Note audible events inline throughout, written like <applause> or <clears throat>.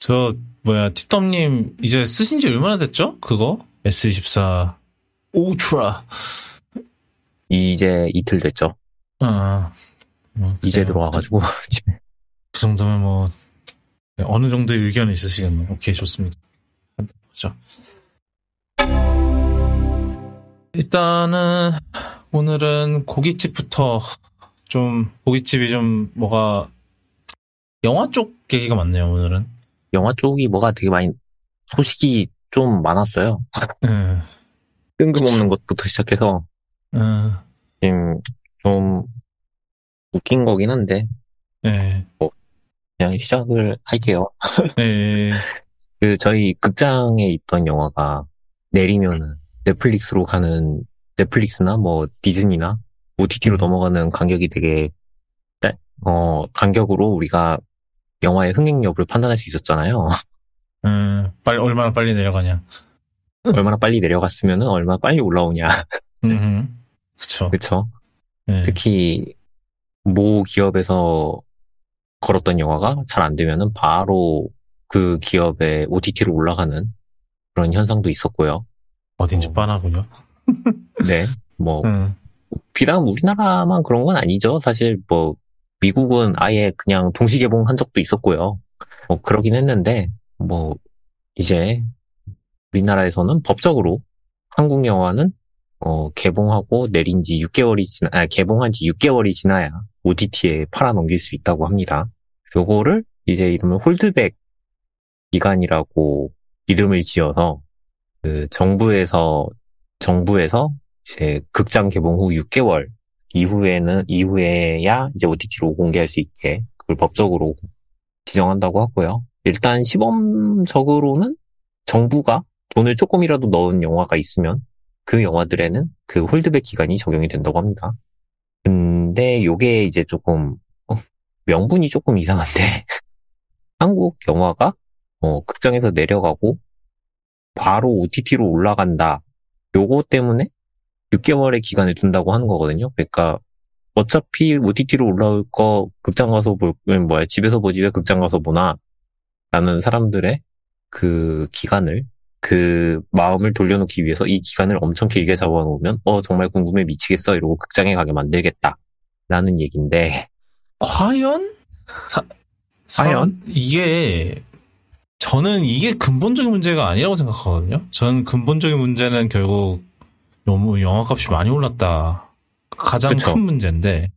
저 뭐야 티덤님 이제 쓰신 지 얼마나 됐죠? 그거 S24 울트라. 이제 이틀 됐죠. 아, 뭐, 이제. 들어와가지고 <laughs> 집에. 그 정도면 뭐 네, 어느 정도의 의견이 있으시겠네요. 오케이 좋습니다. 그죠. 일단은 오늘은 고깃집부터 좀 고깃집이 좀 뭐가 영화 쪽 얘기가 많네요. 오늘은. 영화 쪽이 뭐가 되게 많이 소식이 좀 많았어요. 예. 뜬금없는 것부터 시작해서 예. 지금 좀 웃긴 거긴 한데 예. 그냥 시작을 할게요. 예. <laughs> 그 저희 극장에 있던 영화가 내리면은 넷플릭스로 가는 넷플릭스나 뭐 디즈니나 OTT로 음. 넘어가는 간격이 되게 짧- 어 간격으로 우리가 영화의 흥행 여부를 판단할 수 있었잖아요. <laughs> 음, 빨리 얼마나 빨리 내려가냐. 얼마나 빨리 내려갔으면은 얼마나 빨리 올라오냐. <laughs> 음. 그쵸. 그쵸? 예. 특히 모 기업에서 걸었던 영화가 잘 안 되면은 바로 그 기업의 OTT로 올라가는 그런 현상도 있었고요. 어딘지 어. 뻔하군요. 네. 뭐 <laughs> 음. 비단 우리나라만 그런 건 아니죠. 사실 뭐 미국은 아예 그냥 동시 개봉한 적도 있었고요. 뭐 그러긴 했는데 뭐 이제 우리나라에서는 법적으로 한국 영화는 어 개봉하고 내린 지 6개월이 지나 아 개봉한 지 6개월이 지나야 OTT에 팔아 넘길 수 있다고 합니다. 요거를 이제 이름을 홀드백 기간이라고 이름을 지어서 그 정부에서 정부에서 이제 극장 개봉 후 6개월 이후에는 이후에야 이제 OTT로 공개할 수 있게 그걸 법적으로 지정한다고 하고요. 일단 시범적으로는 정부가 돈을 조금이라도 넣은 영화가 있으면 그 영화들에는 그 홀드백 기간이 적용이 된다고 합니다. 근데 요게 이제 조금 어, 명분이 조금 이상한데 <laughs> 한국 영화가 어, 극장에서 내려가고 바로 OTT로 올라간다. 요거 때문에 6개월의 기간을 둔다고 하는 거거든요. 그러니까 어차피 OTT로 올라올 거 극장 가서 볼, 뭐야, 집에서 보지 왜 극장 가서 보나? 라는 사람들의 그 기간을, 그 마음을 돌려놓기 위해서 이 기간을 엄청 길게 잡아놓으면, 어, 정말 궁금해 미치겠어. 이러고 극장에 가게 만들겠다. 라는 얘기인데, <laughs> 과연? 사, 과연? 이게, 저는 이게 근본적인 문제가 아니라고 생각하거든요. 저는 근본적인 문제는 결국 너무 영화값이 많이 올랐다. 가장 그쵸. 큰 문제인데,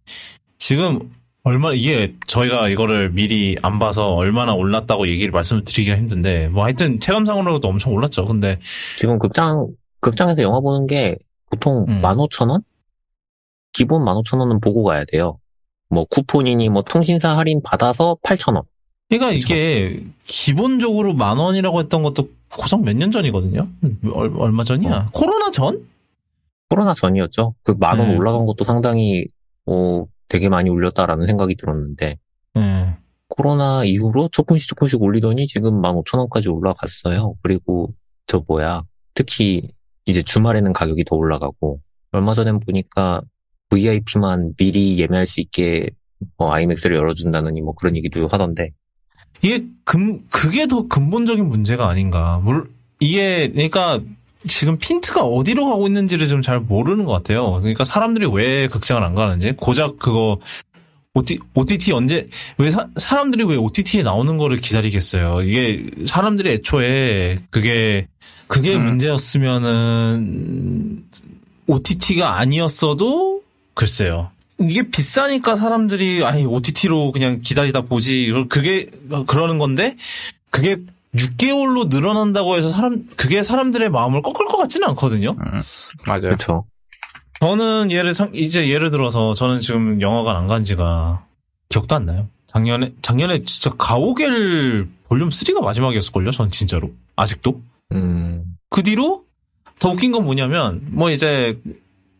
지금 얼마, 이게 저희가 이거를 미리 안 봐서 얼마나 올랐다고 얘기를 말씀을 드리기가 힘든데, 뭐 하여튼 체감상으로도 엄청 올랐죠. 근데, 지금 극장, 극장에서 영화 보는 게 보통 음. 15,000원? 기본 15,000원은 보고 가야 돼요. 뭐 쿠폰이니 뭐 통신사 할인 받아서 8,000원. 그러니까 이게 기본적으로 만 원이라고 했던 것도 고작 몇 년 전이거든요. 얼, 얼마 전이야? 코로나 전? 코로나 전이었죠. 그 만원 네. 올라간 것도 상당히 어, 되게 많이 올렸다라는 생각이 들었는데 네. 코로나 이후로 조금씩 조금씩 올리더니 지금 15,000원까지 올라갔어요. 그리고 저 뭐야 특히 이제 주말에는 가격이 더 올라가고 얼마 전엔 보니까 VIP만 미리 예매할 수 있게 뭐 아이맥스를 열어준다느니 뭐 그런 얘기도 하던데 이게 근 그게 더 근본적인 문제가 아닌가. 물 이게 그러니까 지금 핀트가 어디로 가고 있는지를 좀 잘 모르는 것 같아요. 그러니까 사람들이 왜 극장을 안 가는지 고작 그거 OT, OTT 언제 왜 사, 사람들이 왜 OTT에 나오는 거를 기다리겠어요? 이게 사람들이 애초에 그게 그게 음. 문제였으면은 OTT가 아니었어도 글쎄요. 이게 비싸니까 사람들이 아니 OTT로 그냥 기다리다 보지 그게 그러는 건데 그게 6개월로 늘어난다고 해서 사람 그게 사람들의 마음을 꺾을 것 같지는 않거든요. 음, 맞아요. 그렇죠. 저는 예를 상- 이제 예를 들어서 저는 지금 영화관 안 간 지가 기억도 안 나요. 작년에 작년에 진짜 가오갤 볼륨 3가 마지막이었을걸요. 전 진짜로 아직도 음, 그 뒤로 더 웃긴 건 뭐냐면 뭐 이제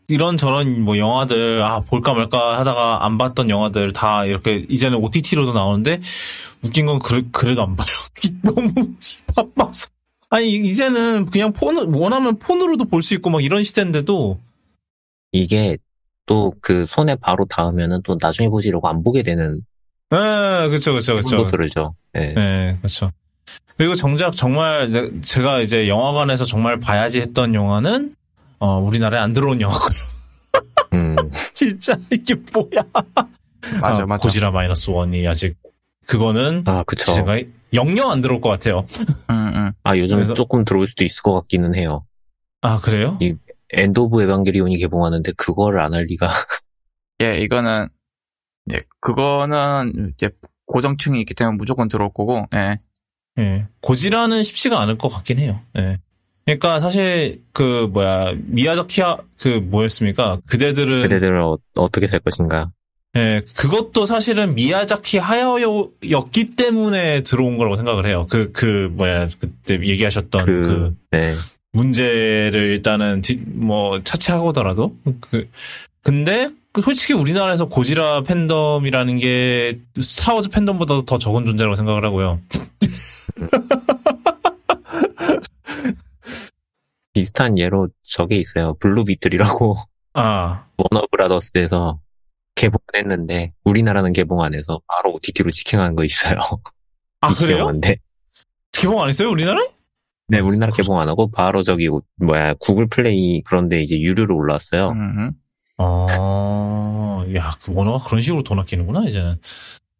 이런 저런 뭐 영화들 아 볼까 말까 하다가 안 봤던 영화들 다 이렇게 이제는 OTT로도 나오는데 웃긴 건 그래, 그래도 안 봐요. <laughs> 너무 바빠서. 아니 이제는 그냥 폰 원하면 폰으로도 볼 수 있고 막 이런 시대인데도 이게 또 그 손에 바로 닿으면은 또 나중에 보지 이러고 안 보게 되는 예, 그쵸, 그쵸, 그쵸. 것들을죠. 예. 네, 그렇죠. 그리고 정작 정말 제가 이제 영화관에서 정말 봐야지 했던 영화는 어, 우리나라에 안 들어온 영화고요. 음, <laughs> 진짜 이게 뭐야? 맞아, 어, 맞아. 고지라 마이너스 원이 아직 그거는 아, 그쵸. 제 생각에 영영 안 들어올 것 같아요. 응, 응. <laughs> 아, 요즘 그래서- 조금 들어올 수도 있을 것 같기는 해요. 아 그래요? 이- 엔드 오브 에반게리온이 개봉하는데 그거를 안할 리가. <laughs> 예, 이거는, 예, 그거는 이제 고정층이 있기 때문에 무조건 들어올 거고, 예. 예. 고지라는 쉽지가 않을 것 같긴 해요. 예. 그러니까 사실 그 뭐야 미야자키야 그 뭐였습니까? 그대들은 그대들을 어, 어떻게 살 것인가. 예, 그것도 사실은 미야자키 하야오였기 때문에 들어온 거라고 생각을 해요. 그, 그, 뭐야, 그때 얘기하셨던 그, 그, 네. 문제를 일단은, 뒤- 뭐, 차치하고더라도. 그, 근데, 그 솔직히 우리나라에서 고지라 팬덤이라는 게 스타워즈 팬덤보다도 더 적은 존재라고 생각을 하고요. 비슷한 예로 저게 있어요. 블루 비틀이라고 아, <laughs> 워너브라더스에서 개봉했는데 우리나라는 개봉 안 해서 바로 OTT로 직행한 거 있어요. 아, <laughs> 이 그래요? 영화인데. 개봉 안 했어요, 우리나라에? 네, 우리나라 개봉 안 하고 바로 저기 뭐야 구글 플레이 그런데 이제 유료로 올라왔어요. 음, 음. 아, 야, 그 원어가 그런 식으로 돈 아끼는구나, 이제는.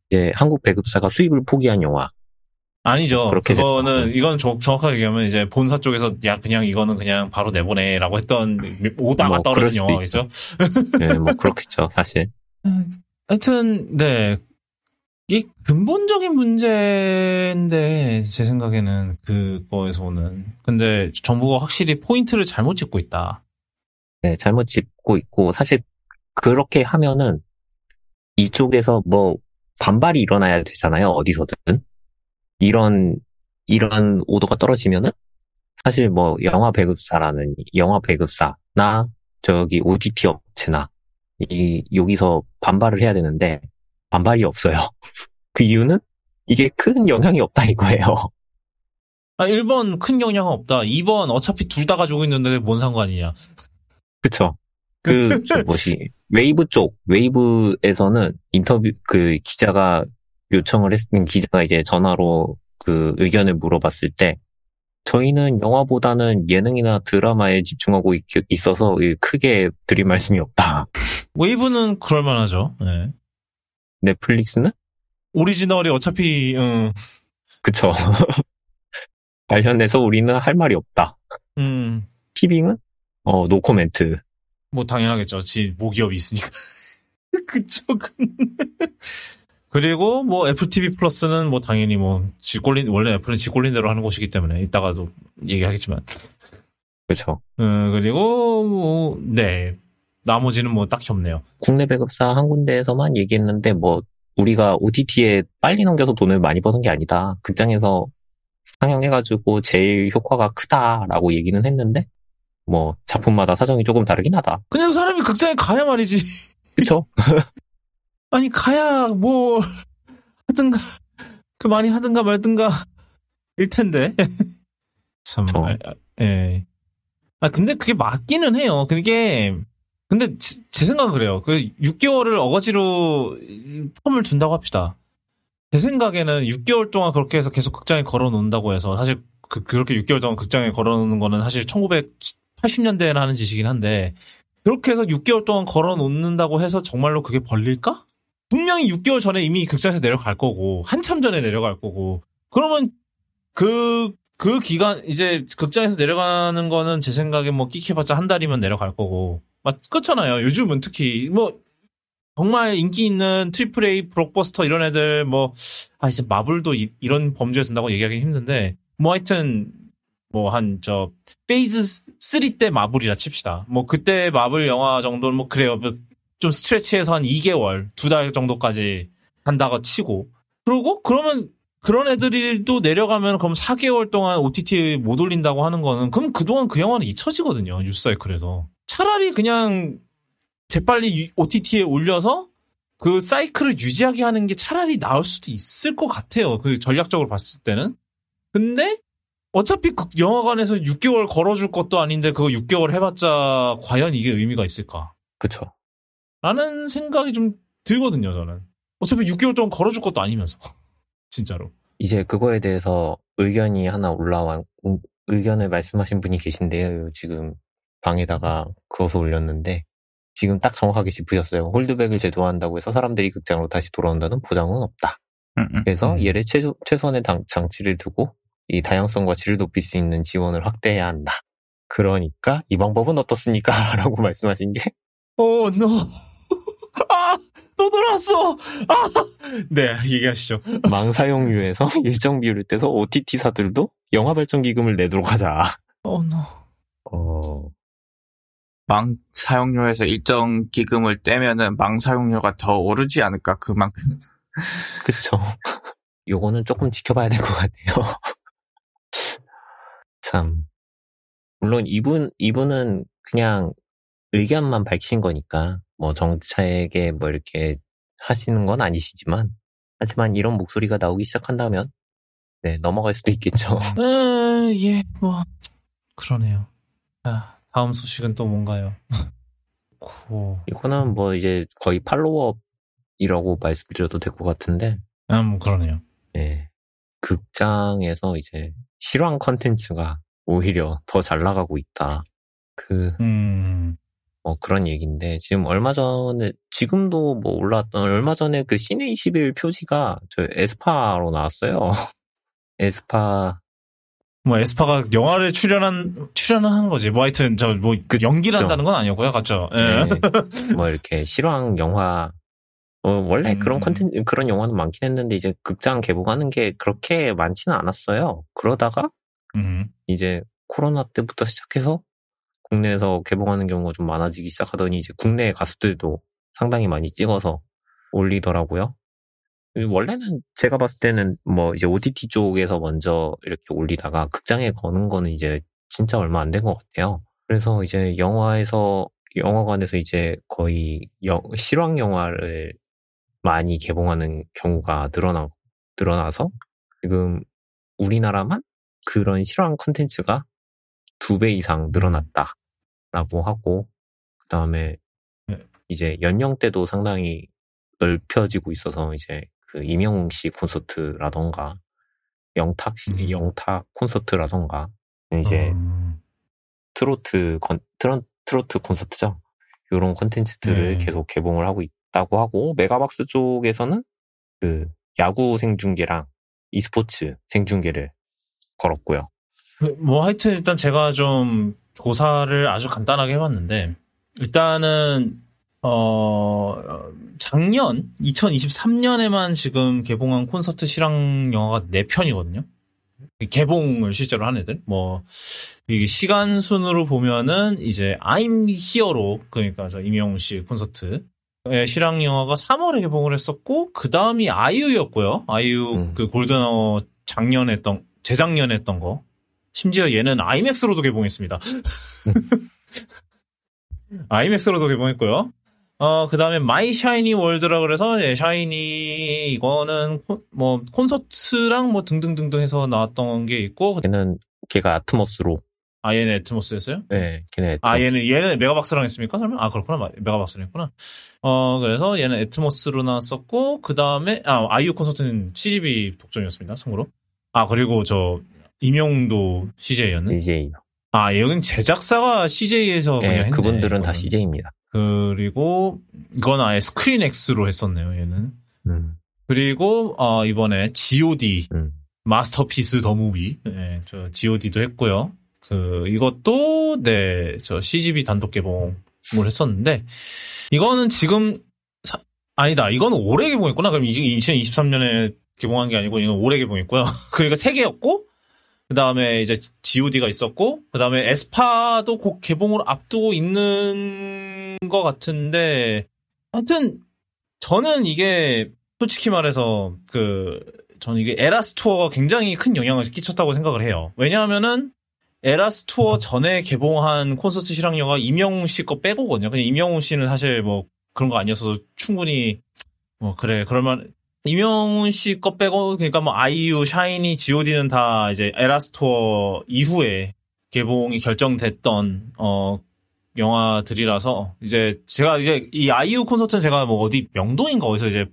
이제 한국 배급사가 수입을 포기한 영화. 아니죠. 그렇게 그거는 됐다. 이건 정- 정확하게 얘기하면 이제 본사 쪽에서 야 그냥 이거는 그냥 바로 내보내라고 했던 오다가 뭐 떨어진 영화겠죠. 네, 뭐 그렇겠죠, 사실. 하여튼 네. 이게 근본적인 문제인데 제 생각에는 그거에서 오는 근데 정부가 확실히 포인트를 잘못 짚고 있다. 네, 잘못 짚고 있고 사실 그렇게 하면은 이쪽에서 뭐 반발이 일어나야 되잖아요, 어디서든. 이런 이런 오도가 떨어지면은 사실 뭐 영화 배급사라는 영화 배급사나 저기 OTT 업체나 이 여기서 반발을 해야 되는데 반발이 없어요. <laughs> 그 이유는 이게 큰 영향이 없다 이거예요. 아 1번 큰 영향은 없다. 2번 어차피 둘 다 가지고 있는데 뭔 상관이냐. 그쵸. 그, <laughs> 저, 뭐지, 웨이브 쪽, 웨이브에서는 인터뷰, 그 기자가 요청을 했으면 기자가 이제 전화로 그 의견을 물어봤을 때, 저희는 영화보다는 예능이나 드라마에 집중하고 있, 있어서 크게 드릴 말씀이 없다. 웨이브는 그럴만하죠. 네. 넷플릭스는? 오리지널이 어차피 음, 그쵸. <laughs> 관련해서 우리는 할 말이 없다. 음, 티빙은? 어, 노코멘트. 뭐 당연하겠죠. 지 모기업이 있으니까. <laughs> 그쪽은. 그리고 뭐 애플 TV 플러스는 뭐 당연히 뭐 지꼴린 원래 애플은 지꼴린 대로 하는 곳이기 때문에 이따가도 얘기하겠지만. 그쵸. 음, 그리고 뭐 네. 나머지는 뭐 딱히 없네요. 국내 배급사 한 군데에서만 얘기했는데 뭐 우리가 OTT에 빨리 넘겨서 돈을 많이 버는 게 아니다. 극장에서 상영해가지고 제일 효과가 크다라고 얘기는 했는데 뭐 작품마다 사정이 조금 다르긴 하다. 그냥 사람이 극장에 가야 말이지. 그쵸? <laughs> 아니 가야 뭐 하든가 그 많이 하든가 말든가 일 텐데. <laughs> 참. 그쵸. 아, 아, 예. 아 근데 그게 맞기는 해요. 그게 근데 지- 제 생각은 그래요. 그 6개월을 어거지로 펌을 준다고 합시다. 제 생각에는 6개월 동안 그렇게 해서 계속 극장에 걸어 놓는다고 해서 사실 그, 그렇게 6개월 동안 극장에 걸어 놓는 거는 사실 1980년대에나 하는 짓이긴 한데 그렇게 해서 6개월 동안 걸어 놓는다고 해서 정말로 그게 벌릴까? 분명히 6개월 전에 이미 극장에서 내려갈 거고 한참 전에 내려갈 거고 그러면 그, 그 기간 이제 극장에서 내려가는 거는 제 생각에 뭐 끼켜봤자 한 달이면 내려갈 거고 맞 그렇잖아요. 요즘은 특히 뭐 정말 인기 있는 triple A 블록버스터 이런 애들 뭐 아 이제 마블도 이, 런 범주에 든다고 얘기하기 힘든데 뭐 하여튼 뭐 한 저 phase 3 때 마블이라 칩시다. 뭐 그때 마블 영화 정도는 뭐 그래요. 뭐좀 stretch해서 한 2개월 두 달 정도까지 한다고 치고. 그러고 그러면 그런 애들이 또 내려가면 그럼 4개월 동안 OTT 못 올린다고 하는 거는 그럼 그동안 그 영화는 잊혀지거든요. 뉴스 사이클에서 차라리 그냥 재빨리 OTT에 올려서 그 사이클을 유지하게 하는 게 차라리 나을 수도 있을 것 같아요. 그 전략적으로 봤을 때는. 근데 어차피 그 영화관에서 6개월 걸어줄 것도 아닌데 그거 6개월 해봤자 과연 이게 의미가 있을까? 그쵸. 라는 생각이 좀 들거든요, 저는. 어차피 6개월 동안 걸어줄 것도 아니면서. <laughs> 진짜로. 이제 그거에 대해서 의견이 하나 올라와, 음, 의견을 말씀하신 분이 계신데요. 지금 방에다가 그어서 올렸는데, 지금 딱 정확하게 짚으셨어요. 홀드백을 제도한다고 해서 사람들이 극장으로 다시 돌아온다는 보장은 없다. 음, 음. 그래서 음. 얘를 최소, 최소한의 당- 장치를 두고 이 다양성과 질을 높일 수 있는 지원을 확대해야 한다. 그러니까 이 방법은 어떻습니까? <laughs> 라고 말씀하신 게 오, 노. 아, 또 돌아왔어. 아, 네, 얘기하시죠. 망 사용료에서 <laughs> 일정 비율을 떼서 OTT사들도 영화 발전 기금을 내도록 하자. 오, 노. 어, 망 사용료에서 일정 기금을 떼면은 망 사용료가 더 오르지 않을까 그만큼 그쵸. <laughs> 요거는 조금 지켜봐야 될 것 같아요. <laughs> 참. 물론 이분, 이분은 그냥 의견만 밝히신 거니까, 뭐 정책에 뭐 이렇게 하시는 건 아니시지만, 하지만 이런 목소리가 나오기 시작한다면, 네, 넘어갈 수도 있겠죠. 에, 예, 뭐, 그러네요. 자, 다음 소식은 또 뭔가요? <laughs> 고, 이거는 뭐 이제 거의 팔로우업이라고 말씀드려도 될 것 같은데, 음, 그러네요. 예. 극장에서 이제 실황 컨텐츠가 오히려 더 잘 나가고 있다. 그, 음, 뭐 그런 얘기인데, 지금 얼마 전에, 지금도 뭐 올라왔던, 얼마 전에 그 시내 21 표지가 저 에스파로 나왔어요. <laughs> 에스파, 뭐, 에스파가 영화를 출연한, 출연을 한 거지. 뭐, 하여튼, 저, 뭐, 그 연기를 그쵸. 한다는 건 아니었고요. 맞죠? 예. 네, <laughs> 뭐 이렇게 실황 영화, 어, 원래 음. 그런 컨텐츠, 그런 영화는 많긴 했는데, 이제 극장 개봉하는 게 그렇게 많지는 않았어요. 그러다가, 음, 이제 코로나 때부터 시작해서 국내에서 개봉하는 경우가 좀 많아지기 시작하더니 이제 국내 가수들도 상당히 많이 찍어서 올리더라고요. 원래는 제가 봤을 때는 뭐 이제 OTT 쪽에서 먼저 이렇게 올리다가 극장에 거는 거는 이제 진짜 얼마 안 된 것 같아요. 그래서 이제 영화에서 영화관에서 이제 거의 영- 실황 영화를 많이 개봉하는 경우가 늘어나 늘어나서 지금 우리나라만 그런 실황 컨텐츠가 두 배 이상 늘어났다라고 하고 그 다음에 네. 이제 연령대도 상당히 넓혀지고 있어서 이제 그 임영웅 씨 콘서트라던가 영탁 씨 음. 영탁 콘서트라던가 이제 음, 트로트 건 트로, 트로트 콘서트죠. 이런 콘텐츠들을 네. 계속 개봉을 하고 있다고 하고 메가박스 쪽에서는 그 야구 생중계랑 e스포츠 생중계를 걸었고요. 뭐 하여튼 일단 제가 좀 조사를 아주 간단하게 해봤는데 일단은 어 작년 2023년에만 지금 개봉한 콘서트 실황 영화가 4편이거든요. 개봉을 실제로 한 애들. 뭐 이게 시간 순으로 보면은 이제 I'm Here로 그러니까 저 임영웅 씨 콘서트 의 실황 영화가 3월에 개봉을 했었고 그 다음이 아이유였고요. 아이유 음. 그 Golden Hour 작년에 했던 재작년에 했던 거. 심지어 얘는 아이맥스로도 개봉했습니다. <laughs> 아이맥스로도 개봉했고요. 어, 그 다음에 My SHINee World라 그래서, 예, 샤이니, 이거는, 콘- 뭐, 콘서트랑 뭐 등등등등 해서 나왔던 게 있고, 걔는 걔가 아트모스로 아, 얘는 아트모스였어요? 네, 걔네 아. 얘는, 얘는 메가박스랑 했습니까? 설마? 아, 그렇구나. 마- 메가박스랑 했구나. 어, 그래서 얘는 아트모스로 나왔었고, 그 다음에, 아, 아이유 콘서트는 CGV 독점이었습니다. 참고로. 아, 그리고 저, 임영웅도 CJ였네? CJ. 아, 여긴 제작사가 CJ에서 그냥 예, 했네. 그분들은 다 이거는. CJ입니다. 그리고 이건 아예 Screen X로 했었네요. 얘는. 음, 그리고 어, 이번에 G.O.D. 음. Masterpiece the Movie. 네, 저 G.O.D도 했고요. 그 이것도 네, 저 CGV 단독 개봉을 했었는데 이거는 지금 사- 아니다. 이거는 올해 개봉했구나. 그럼 2023년에 개봉한 게 아니고 이건 올해 개봉했고요. <laughs> 그러니까 세 개였고 그 다음에 이제 G.O.D가 있었고, 그 다음에 에스파도 곧 개봉을 앞두고 있는 것 같은데, 하여튼, 저는 이게, 솔직히 말해서, 그, 저는 이게 Eras Tour가 굉장히 큰 영향을 끼쳤다고 생각을 해요. 왜냐하면은, Eras Tour 전에 개봉한 콘서트 실황 영화가 임영웅 씨 거 빼고거든요. 그냥 임영웅 씨는 사실 뭐 그런 거 아니어서 충분히, 뭐, 그래, 그럴만, 임영웅 씨 거 빼고 그러니까 뭐 아이유, 샤이니, G.O.D는 다 이제 Eras Tour 이후에 개봉이 결정됐던 어 영화들이라서 이제 제가 이제 이 아이유 콘서트는 제가 뭐 어디 명동인가 어디서 이제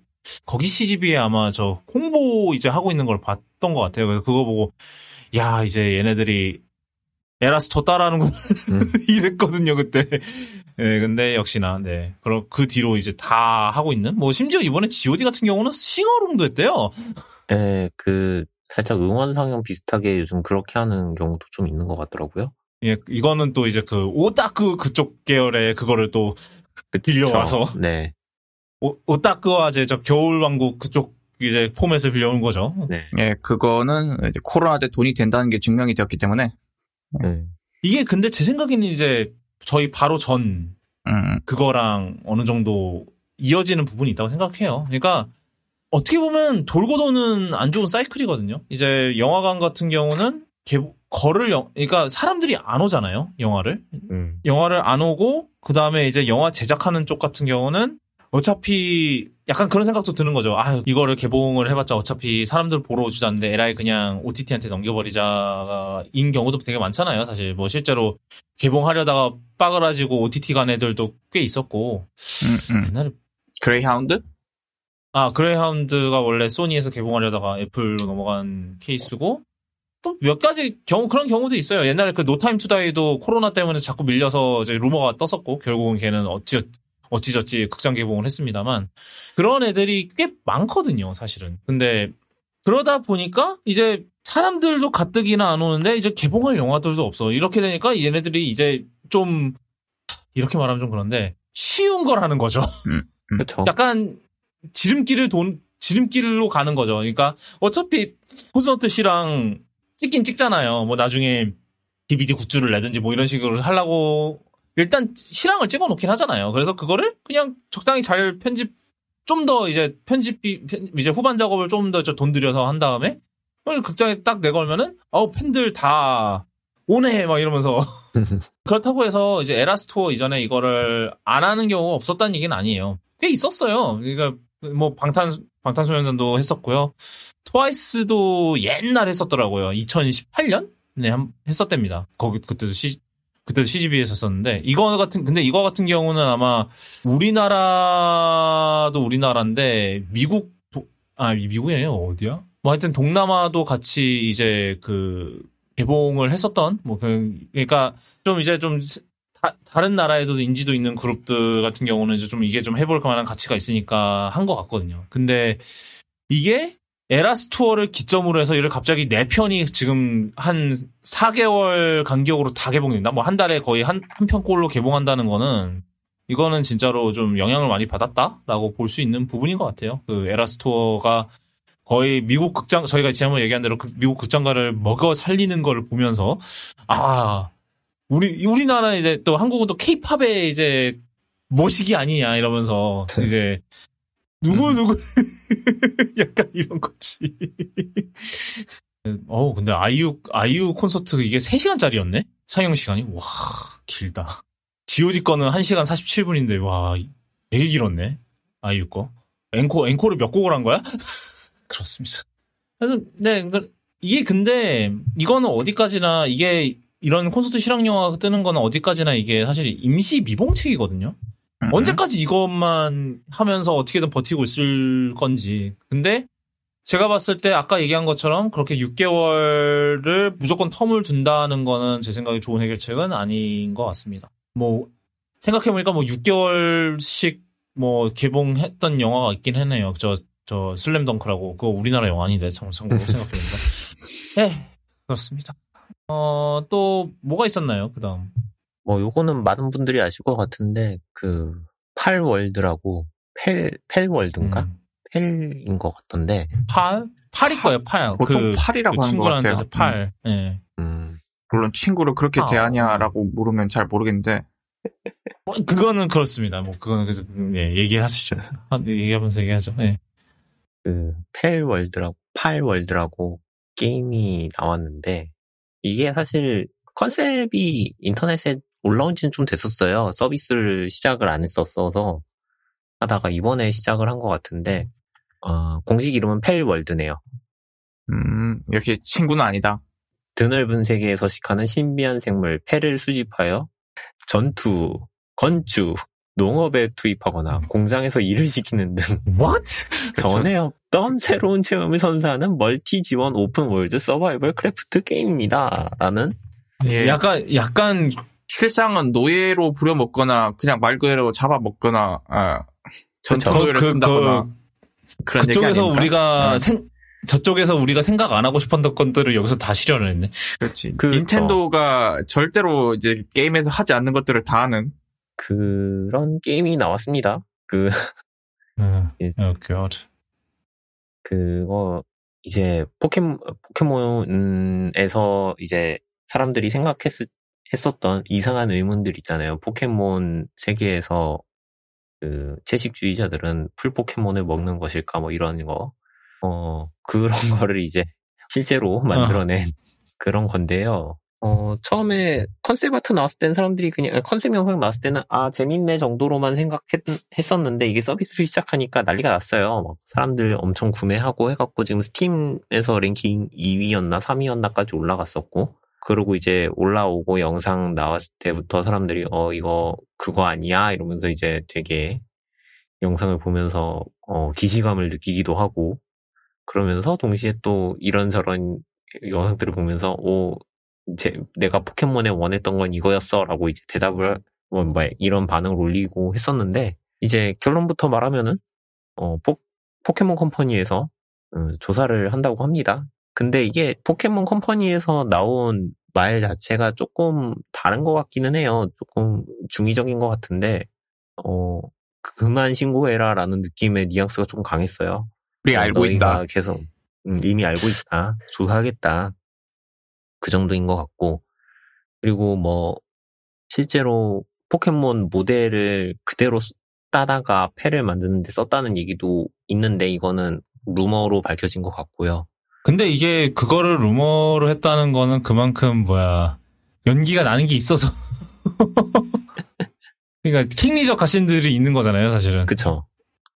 거기 CGV에 아마 저 홍보 이제 하고 있는 걸 봤던 것 같아요. 그래서 그거 보고 야 이제 얘네들이 에라스 저 따라하는구나 <laughs> 이랬거든요 그때. 네, 근데 역시나 네. 그럼 그 뒤로 이제 다 하고 있는 뭐 심지어 이번에 G.O.D 같은 경우는 싱어롱도 했대요. 예, 그 살짝 응원 상영 비슷하게 요즘 그렇게 하는 경우도 좀 있는 것 같더라고요. 예, 이거는 또 이제 그 오타쿠 그쪽 계열의 그거를 또 빌려와서 네, 오, 오타쿠와 이제 저 겨울왕국 그쪽 이제 포맷을 빌려온 거죠. 네, 예, 그거는 이제 코로나 때 돈이 된다는 게 증명이 되었기 때문에 네. 이게 근데 제 생각에는 이제 저희 바로 전 음, 그거랑 어느 정도 이어지는 부분이 있다고 생각해요. 그러니까 어떻게 보면 돌고 도는 안 좋은 사이클이거든요. 이제 영화관 같은 경우는 개, 거를 영, 그러니까 사람들이 안 오잖아요. 영화를 음, 영화를 안 오고 그 다음에 이제 영화 제작하는 쪽 같은 경우는 어차피 약간 그런 생각도 드는 거죠. 아 이거를 개봉을 해봤자 어차피 사람들 보러 오지도 않는데 에라이 그냥 OTT한테 넘겨버리자인 경우도 되게 많잖아요. 사실 뭐 실제로 개봉하려다가 빠그라지고 OTT 간 애들도 꽤 있었고 음, 음. 옛날에 그레이하운드? 아 Greyhound가 원래 소니에서 개봉하려다가 애플로 넘어간 케이스고 또 몇 가지 경우 그런 경우도 있어요. 옛날에 그 No Time to Die도 코로나 때문에 자꾸 밀려서 이제 루머가 떴었고 결국은 걔는 어찌 어찌저찌 극장 개봉을 했습니다만 그런 애들이 꽤 많거든요, 사실은. 근데 그러다 보니까 이제 사람들도 가뜩이나 안 오는데 이제 개봉할 영화들도 없어. 이렇게 되니까 얘네들이 이제 좀 이렇게 말하면 좀 그런데 쉬운 걸 하는 거죠. 그렇죠. 약간 지름길을 돈 지름길로 가는 거죠. 그러니까 어차피 콘서트 실황 찍긴 찍잖아요. 뭐 나중에 DVD 굿즈를 내든지 뭐 이런 식으로 하려고 일단 실황을 찍어 놓긴 하잖아요. 그래서 그거를 그냥 적당히 잘 편집 좀 더 이제 편집비 편- 이제 후반 작업을 좀 더 돈 들여서 한 다음에 그걸 극장에 딱 내걸면은 어우 팬들 다 오네 막 이러면서 <laughs> 그렇다고 해서 이제 Eras Tour 이전에 이거를 안 하는 경우가 없었다는 얘기는 아니에요. 꽤 있었어요. 그러니까 뭐 방탄 방탄소년단도 했었고요. 트와이스도 옛날 했었더라고요. 2018년? 네, 한- 했었답니다. 거기 그때도 시 그때도 CGV에서 썼는데 이거 같은 근데 이거 같은 경우는 아마 우리나라도 우리나라인데 미국 도- 아 미국이 아니라 어디야? 뭐 하여튼 동남아도 같이 이제 그 개봉을 했었던 뭐 그, 그러니까 좀 이제 좀 다, 다른 나라에도 인지도 있는 그룹들 같은 경우는 이제 좀 이게 좀 해볼 만한 가치가 있으니까 한 것 같거든요. 근데 이게 Eras Tour를 기점으로 해서 이를 갑자기 네 편이 지금 한 4개월 간격으로 다 개봉된다. 뭐 한 달에 거의 한, 한 편꼴로 개봉한다는 거는 이거는 진짜로 좀 영향을 많이 받았다라고 볼 수 있는 부분인 것 같아요. 그 Eras Tour가 거의 미국 극장, 저희가 지난번에 얘기한 대로 그 미국 극장가를 먹여 살리는 걸 보면서 아, 우리, 우리나라는 이제 또 한국은 또 케이팝의 이제 모식이 아니냐 이러면서 이제 누구 누구 <laughs> 약간 이런 거지. <laughs> 어 근데 아이유 아이유 콘서트 이게 3시간짜리였네? 상영 시간이 와 길다. G.O.D 거는 1시간 47분인데 와 되게 길었네. 아이유 거. 앵코 앵코를 몇 곡을 한 거야? <laughs> 그렇습니다. 그래서 네 그- 이게 근데 이거는 어디까지나 이게 이런 콘서트 실황 영화 뜨는 거는 어디까지나 이게 사실 임시 미봉책이거든요. 음. 언제까지 이것만 하면서 어떻게든 버티고 있을 건지. 근데 제가 봤을 때 아까 얘기한 것처럼 그렇게 6개월을 무조건 텀을 둔다는 거는 제 생각에 좋은 해결책은 아닌 것 같습니다. 뭐 생각해보니까 뭐 6개월씩 뭐 개봉했던 영화가 있긴 했네요. 저, 저 슬램덩크라고. 그거 우리나라 영화 아닌데, 참, 참고로 생각해보니까. 네, 그렇습니다. 어, 또 뭐가 있었나요? 그 다음. 뭐 요거는 많은 분들이 아실 것 같은데 그 팔월드라고 펠 펠월드인가 음. 펠인 것 같던데 팔? 팔일 거예요, 팔. 보통 그, 팔이라고 그 하는 것 같아요. 뜻의 팔. 예. 음, 물론 친구를 그렇게 아. 대하냐라고 물으면 잘 모르겠는데 <laughs> 뭐, 그거는 그렇습니다. 뭐, 그거는 그래서, 예, 얘기하시죠. 한- 얘기하면서 얘기하죠. 예. 그 펠월드라고 팔월드라고 게임이 나왔는데 이게 사실 컨셉이 인터넷에 올라온 지는 좀 됐었어요. 서비스를 시작을 안 했었어서 하다가 이번에 시작을 한 것 같은데 어, 공식 이름은 팰월드네요. 음, 역시 친구는 아니다. 드넓은 세계에 서식하는 신비한 생물 팰을 수집하여 전투, 건축, 농업에 투입하거나 음. 공장에서 일을 시키는 등 What? <laughs> 전에 없던 새로운 체험을 선사하는 multi 지원 open world survival craft 게임입니다. 라는 예. 약간 약간 실상은 노예로 부려먹거나 그냥 말 그대로 잡아먹거나 아, 전투 그- 노예를 그- 쓴다거나 그, 런 그쪽에서 우리가 음. 생 저쪽에서 우리가 생각 안 하고 싶었던 것들을 여기서 다 실현을 했네. 그렇지. 그렇죠. 닌텐도가 절대로 이제 게임에서 하지 않는 것들을 다 하는 그런 게임이 나왔습니다. 그, 음. <laughs> 예. Oh god. 그거, 이제 포켓, 포켓몬에서 이제 사람들이 생각했, 했었던 이상한 의문들 있잖아요. 포켓몬 세계에서 그 채식주의자들은 풀 포켓몬을 먹는 것일까 뭐 이런 거. 어, 그런 <laughs> 거를 이제 실제로 만들어낸 그런 건데요. 어, 처음에 concept art 나왔을 때는 사람들이 그냥, 컨셉 영상 나왔을 때는, 아, 재밌네 정도로만 생각했었는데, 이게 서비스를 <laughs> 시작하니까 난리가 났어요. 막 사람들 엄청 구매하고 해갖고, 지금 스팀에서 랭킹 2위였나, 3위였나까지 올라갔었고, 그리고 이제 올라오고 영상 나왔을 때부터 사람들이, 어, 이거, 그거 아니야? 이러면서 이제 되게 영상을 보면서, 어, 기시감을 느끼기도 하고, 그러면서 동시에 또 이런저런 영상들을 보면서, 오, 제, 내가 포켓몬에 원했던 건 이거였어. 라고 이제 대답을, 뭐, 뭐, 이런 반응을 올리고 했었는데, 이제 결론부터 말하면은, 어, 포, 포켓몬 컴퍼니에서, 어, 조사를 한다고 합니다. 근데 이게 포켓몬 컴퍼니에서 나온 말 자체가 조금 다른 것 같기는 해요. 조금 중의적인 것 같은데, 어, 그만 신고해라라는 느낌의 뉘앙스가 조금 강했어요. 우리 어, 알고 있다. 계속 음, 이미 알고 있다. 조사하겠다. 그 정도인 것 같고 그리고 뭐 실제로 포켓몬 모델을 그대로 쓰- 따다가 패를 만드는데 썼다는 얘기도 있는데 이거는 루머로 밝혀진 것 같고요. 근데 이게 그거를 루머로 했다는 거는 그만큼 뭐야 연기가 나는 게 있어서. <laughs> 그러니까 킹리적 가신들이 있는 거잖아요, 사실은. 그쵸?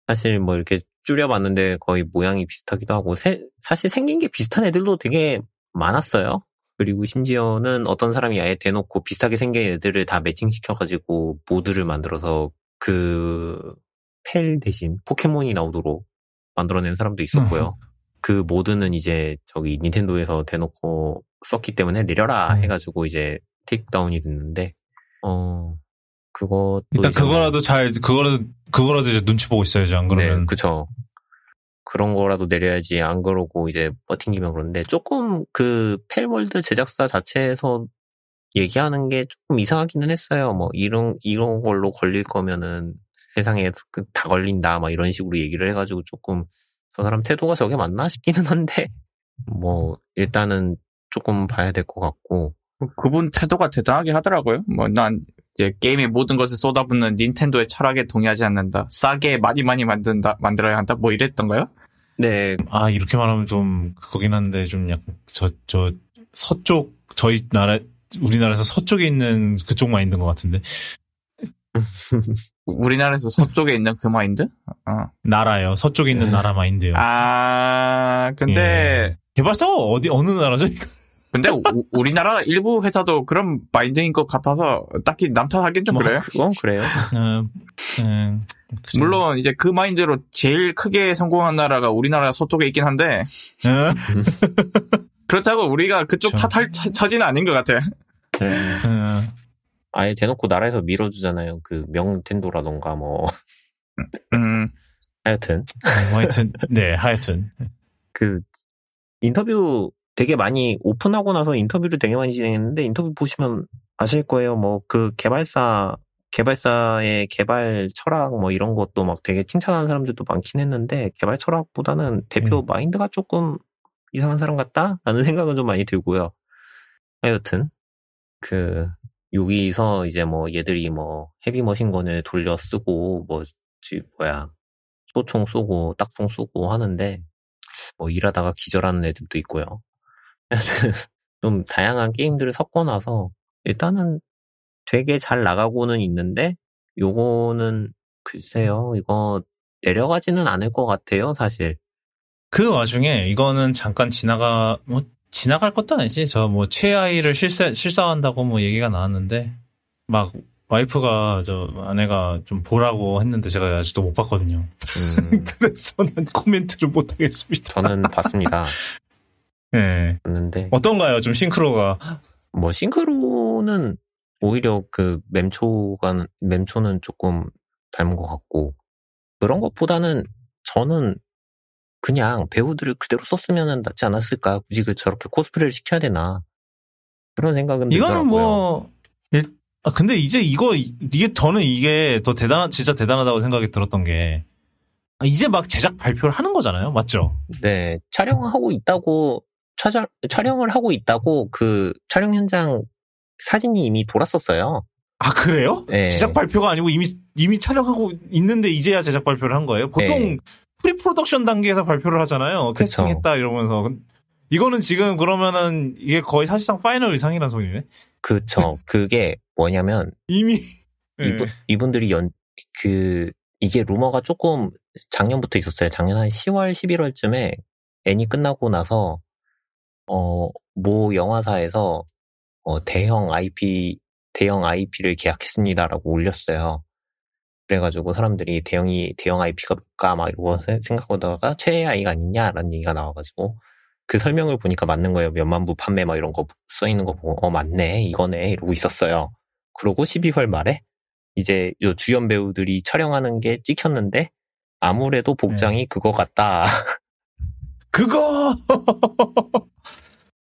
사실 뭐 이렇게 줄여봤는데 거의 모양이 비슷하기도 하고 세- 사실 생긴 게 비슷한 애들도 되게 많았어요. 그리고 심지어는 어떤 사람이 아예 대놓고 비슷하게 생긴 애들을 다 매칭시켜가지고 모드를 만들어서 그 팰 대신 포켓몬이 나오도록 만들어낸 사람도 있었고요. 그 mod는 이제 저기 닌텐도에서 대놓고 썼기 때문에 내려라 음. 해가지고 이제 takedown이 됐는데 어 그것도 일단 그거라도 잘 그거라도 그거라도 이제 눈치 보고 있어야지 안 그러면. 네, 그쵸. 그런 거라도 내려야지 안 그러고 이제 버팅기면 그런데 조금 그 팰월드 제작사 자체에서 얘기하는 게 조금 이상하기는 했어요. 뭐 이런 이런 걸로 걸릴 거면은 세상에 그다 걸린다 막 이런 식으로 얘기를 해가지고 조금 저 사람 태도가 저게 맞나 싶기는 한데 <laughs> 뭐 일단은 조금 봐야 될 것 같고 그분 태도가 대단하게 하더라고요. 뭐 난 이제 게임의 모든 것을 쏟아붓는 닌텐도의 철학에 동의하지 않는다. 싸게 많이 많이 만든다 만들어야 한다. 뭐 이랬던가요? 네 아 이렇게 말하면 좀 그거긴 한데 좀 약간 저 저 서쪽 저희 나라 우리나라에서 서쪽에 있는 그쪽 마인드인 것 같은데 우리나라에서 서쪽에 있는 그 마인드? 어. 나라요 서쪽에 있는 네. 나라 마인드요. 아 근데 개발사가 어디 어느 나라죠? 근데 우, 우리나라 일부 회사도 그런 마인드인 것 같아서 딱히 남탓하기는 좀 뭐, 그래요. 그건 그래요. <laughs> 음, 음, 그래요. 물론 이제 그 마인드로 제일 크게 성공한 나라가 우리나라 서쪽에 있긴 한데 음, <laughs> 그렇다고 우리가 그쪽. 탓할 처- 처지는 아닌 것 같아. 네. 음, 아예 대놓고 나라에서 밀어주잖아요. 그 명텐도라던가 뭐 음, <laughs> 하여튼 뭐 하여튼 네 하여튼 그 인터뷰 되게 많이 오픈하고 나서 인터뷰를 되게 많이 진행했는데 인터뷰 보시면 아실 거예요. 뭐 그 개발사 개발사의 개발 철학 뭐 이런 것도 막 되게 칭찬하는 사람들도 많긴 했는데 개발 철학보다는 대표 음. 마인드가 조금 이상한 사람 같다? 라는 <laughs> 생각은 좀 많이 들고요. 하여튼 그 여기서 이제 뭐 얘들이 뭐 헤비머신건을 돌려 쓰고 뭐 지- 뭐야 소총 쏘고 딱총 쏘고 하는데 뭐 일하다가 기절하는 애들도 있고요. <laughs> 좀 다양한 게임들을 섞어 놔서 일단은 되게 잘 나가고는 있는데 요거는 글쎄요 이거 내려가지는 않을 것 같아요 사실 그 와중에 이거는 잠깐 지나가 뭐 지나갈 것도 아니지 저 뭐 최하위를 실사 실사한다고 뭐 얘기가 나왔는데 막 와이프가 저 아내가 좀 보라고 했는데 제가 아직도 못 봤거든요. 음, 그래서는 코멘트를 못 하겠습니다. 저는 봤습니다. <laughs> 네. 봤는데 어떤가요? 좀 싱크로가. 뭐 싱크로는 오히려 그 mem초가 mem초는 조금 닮은 것 같고 그런 것보다는 저는 그냥 배우들을 그대로 썼으면 낫지 않았을까 굳이 그 저렇게 코스프레를 시켜야 되나 그런 생각은 이거는 들더라고요. 뭐, 일- 아, 근데 이제 이거, 이- 이게, 저는 이게 더 대단한, 진짜 대단하다고 생각이 들었던 게, 아, 이제 막 제작 발표를 하는 거잖아요. 맞죠? 네 촬영하고 있다고 촬영 촬영을 하고 있다고 그 촬영 현장 사진이 이미 돌았었어요. 아, 그래요? 네. 제작 발표가 아니고 이미, 이미 촬영하고 있는데 이제야 제작 발표를 한 거예요? 보통 네. pre-production 단계에서 발표를 하잖아요. 그쵸. 캐스팅했다 이러면서. 근- 이거는 지금 그러면은 이게 거의 사실상 final 의상이라는 소리네? 그쵸. 그게 뭐냐면 이미. 이분, 이분들이 연, 그, 이게 루머가 조금 작년부터 있었어요. 작년 한 10월, 11월쯤에 애니 끝나고 나서, 어, 모 영화사에서, 어, 대형 IP, 대형 IP를 계약했습니다라고 올렸어요. 그래가지고 사람들이 대형이, 대형 IP가 뭘까? 막 이러고 세- 생각하다가 최애 아이가 아니냐라는 얘기가 나와가지고, 그 설명을 보니까 맞는 거예요. 몇만 부 판매 막 이런 거 써 있는 거 보고, 어, 맞네. 이거네. 이러고 있었어요. 그러고 12월 말에 이제 요 주연 배우들이 촬영하는 게 찍혔는데 아무래도 복장이 그거 같다. <laughs> 그거! <laughs>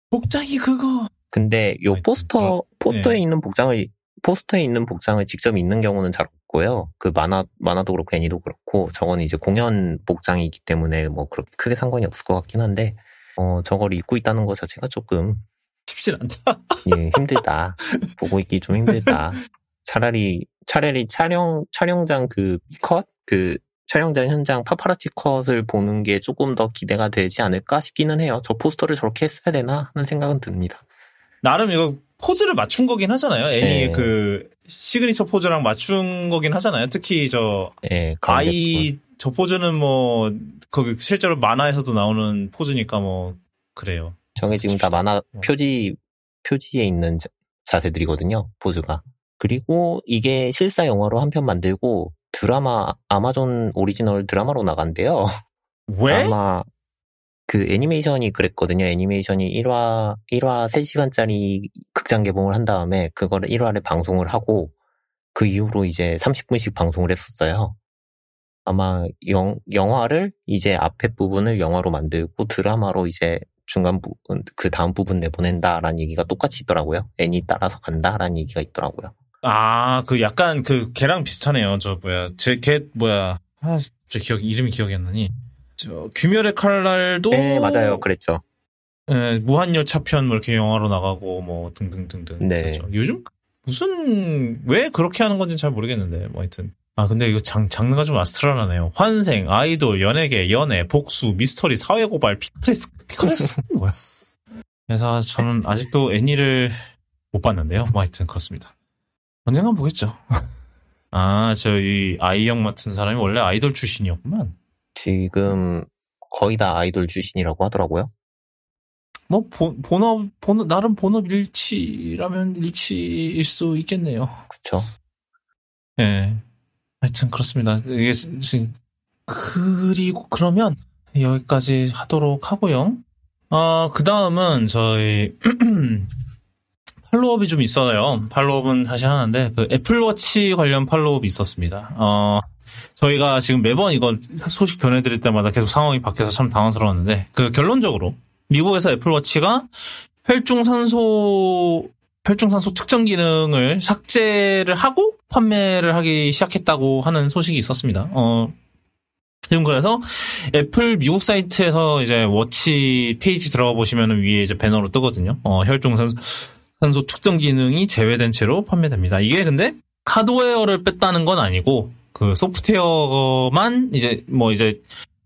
복장이 그거! 근데 요 포스터 포스터에 네. 있는 복장을 포스터에 있는 복장을 직접 입는 경우는 잘 없고요. 그 만화 만화도 그렇고 애니도 그렇고 저거는 이제 공연 복장이기 때문에 뭐 그렇게 크게 상관이 없을 것 같긴 한데 어 저걸 입고 있다는 것 자체가 조금 쉽진 않다. 예, 힘들다. <laughs> 보고 있기 좀 힘들다. 차라리, 차라리 촬영, 촬영장 그 컷? 그 촬영장 현장 파파라치 컷을 보는 게 조금 더 기대가 되지 않을까 싶기는 해요. 저 포스터를 저렇게 했어야 되나 하는 생각은 듭니다. 나름 이거 포즈를 맞춘 거긴 하잖아요. 애니 네. 그 시그니처 포즈랑 맞춘 거긴 하잖아요. 특히 저 예. 아이 저 포즈는 뭐 거기 실제로 만화에서도 나오는 포즈니까 뭐 그래요. 저게 지금 다 만화 어. 표지, 표지에 있는 자- 자세들이거든요. 포즈가. 그리고 이게 실사 영화로 한 편 만들고 드라마, 아마존 오리지널 드라마로 나간대요. 왜? 아마 그 애니메이션이 그랬거든요. 애니메이션이 1화 1화 3시간짜리 극장 개봉을 한 다음에 그거를 1화를 방송을 하고 그 이후로 이제 30분씩 방송을 했었어요. 아마 영, 영화를 이제 앞에 부분을 영화로 만들고 드라마로 이제 중간 부분 그 다음 부분 내보낸다라는 얘기가 똑같이 있더라고요. 애니 따라서 간다라는 얘기가 있더라고요. 아, 그 약간 그 걔랑 비슷하네요. 저 뭐야, 제 걔 뭐야, 아, 저 기억 이름이 기억이 안 나니. 저 귀멸의 칼날도 네, 맞아요. 그랬죠. 예, 무한열차편 뭐 이렇게 영화로 나가고 뭐 등등등등 네. 있었죠. 요즘 무슨 왜 그렇게 하는 건지 잘 모르겠는데 뭐 하여튼 아 근데 이거 장 장르가 좀 astral하네요. 환생, 아이돌, 연예계, 연애, 복수, 미스터리, 사회고발, 피카레스크 피카레스크 <laughs> 뭐야? 그래서 저는 아직도 애니를 못 봤는데요. 뭐 하여튼 그렇습니다. 언젠간 보겠죠. <laughs> 아, 저희 아이형 맡은 사람이 원래 아이돌 출신이었구만. 지금 거의 다 아이돌 출신이라고 하더라고요. 뭐 본- 본업 본업 나름 본업 일치라면 일치일 수 있겠네요. 그쵸? 예. 하여튼 그렇습니다. 이게 지- 지금 그리고 그러면 여기까지 하도록 하고요. 어, 그 다음은 저희 <clears throat> 팔로업이 좀 있어요. 팔로업은 다시 하는데 그 애플워치 관련 팔로업이 있었습니다. 어, 저희가 지금 매번 이거 소식 전해드릴 때마다 계속 상황이 바뀌어서 참 당황스러웠는데 그 결론적으로 미국에서 애플워치가 혈중산소 혈중산소 특정 기능을 삭제를 하고 판매를 하기 시작했다고 하는 소식이 있었습니다. 어, 지금 그래서 애플 미국 사이트에서 이제 워치 페이지 들어가 보시면 위에 이제 배너로 뜨거든요. 어, 혈중산소 산소 측정 기능이 제외된 채로 판매됩니다. 이게 근데 하드웨어를 뺐다는 건 아니고 그 소프트웨어만 이제 뭐 이제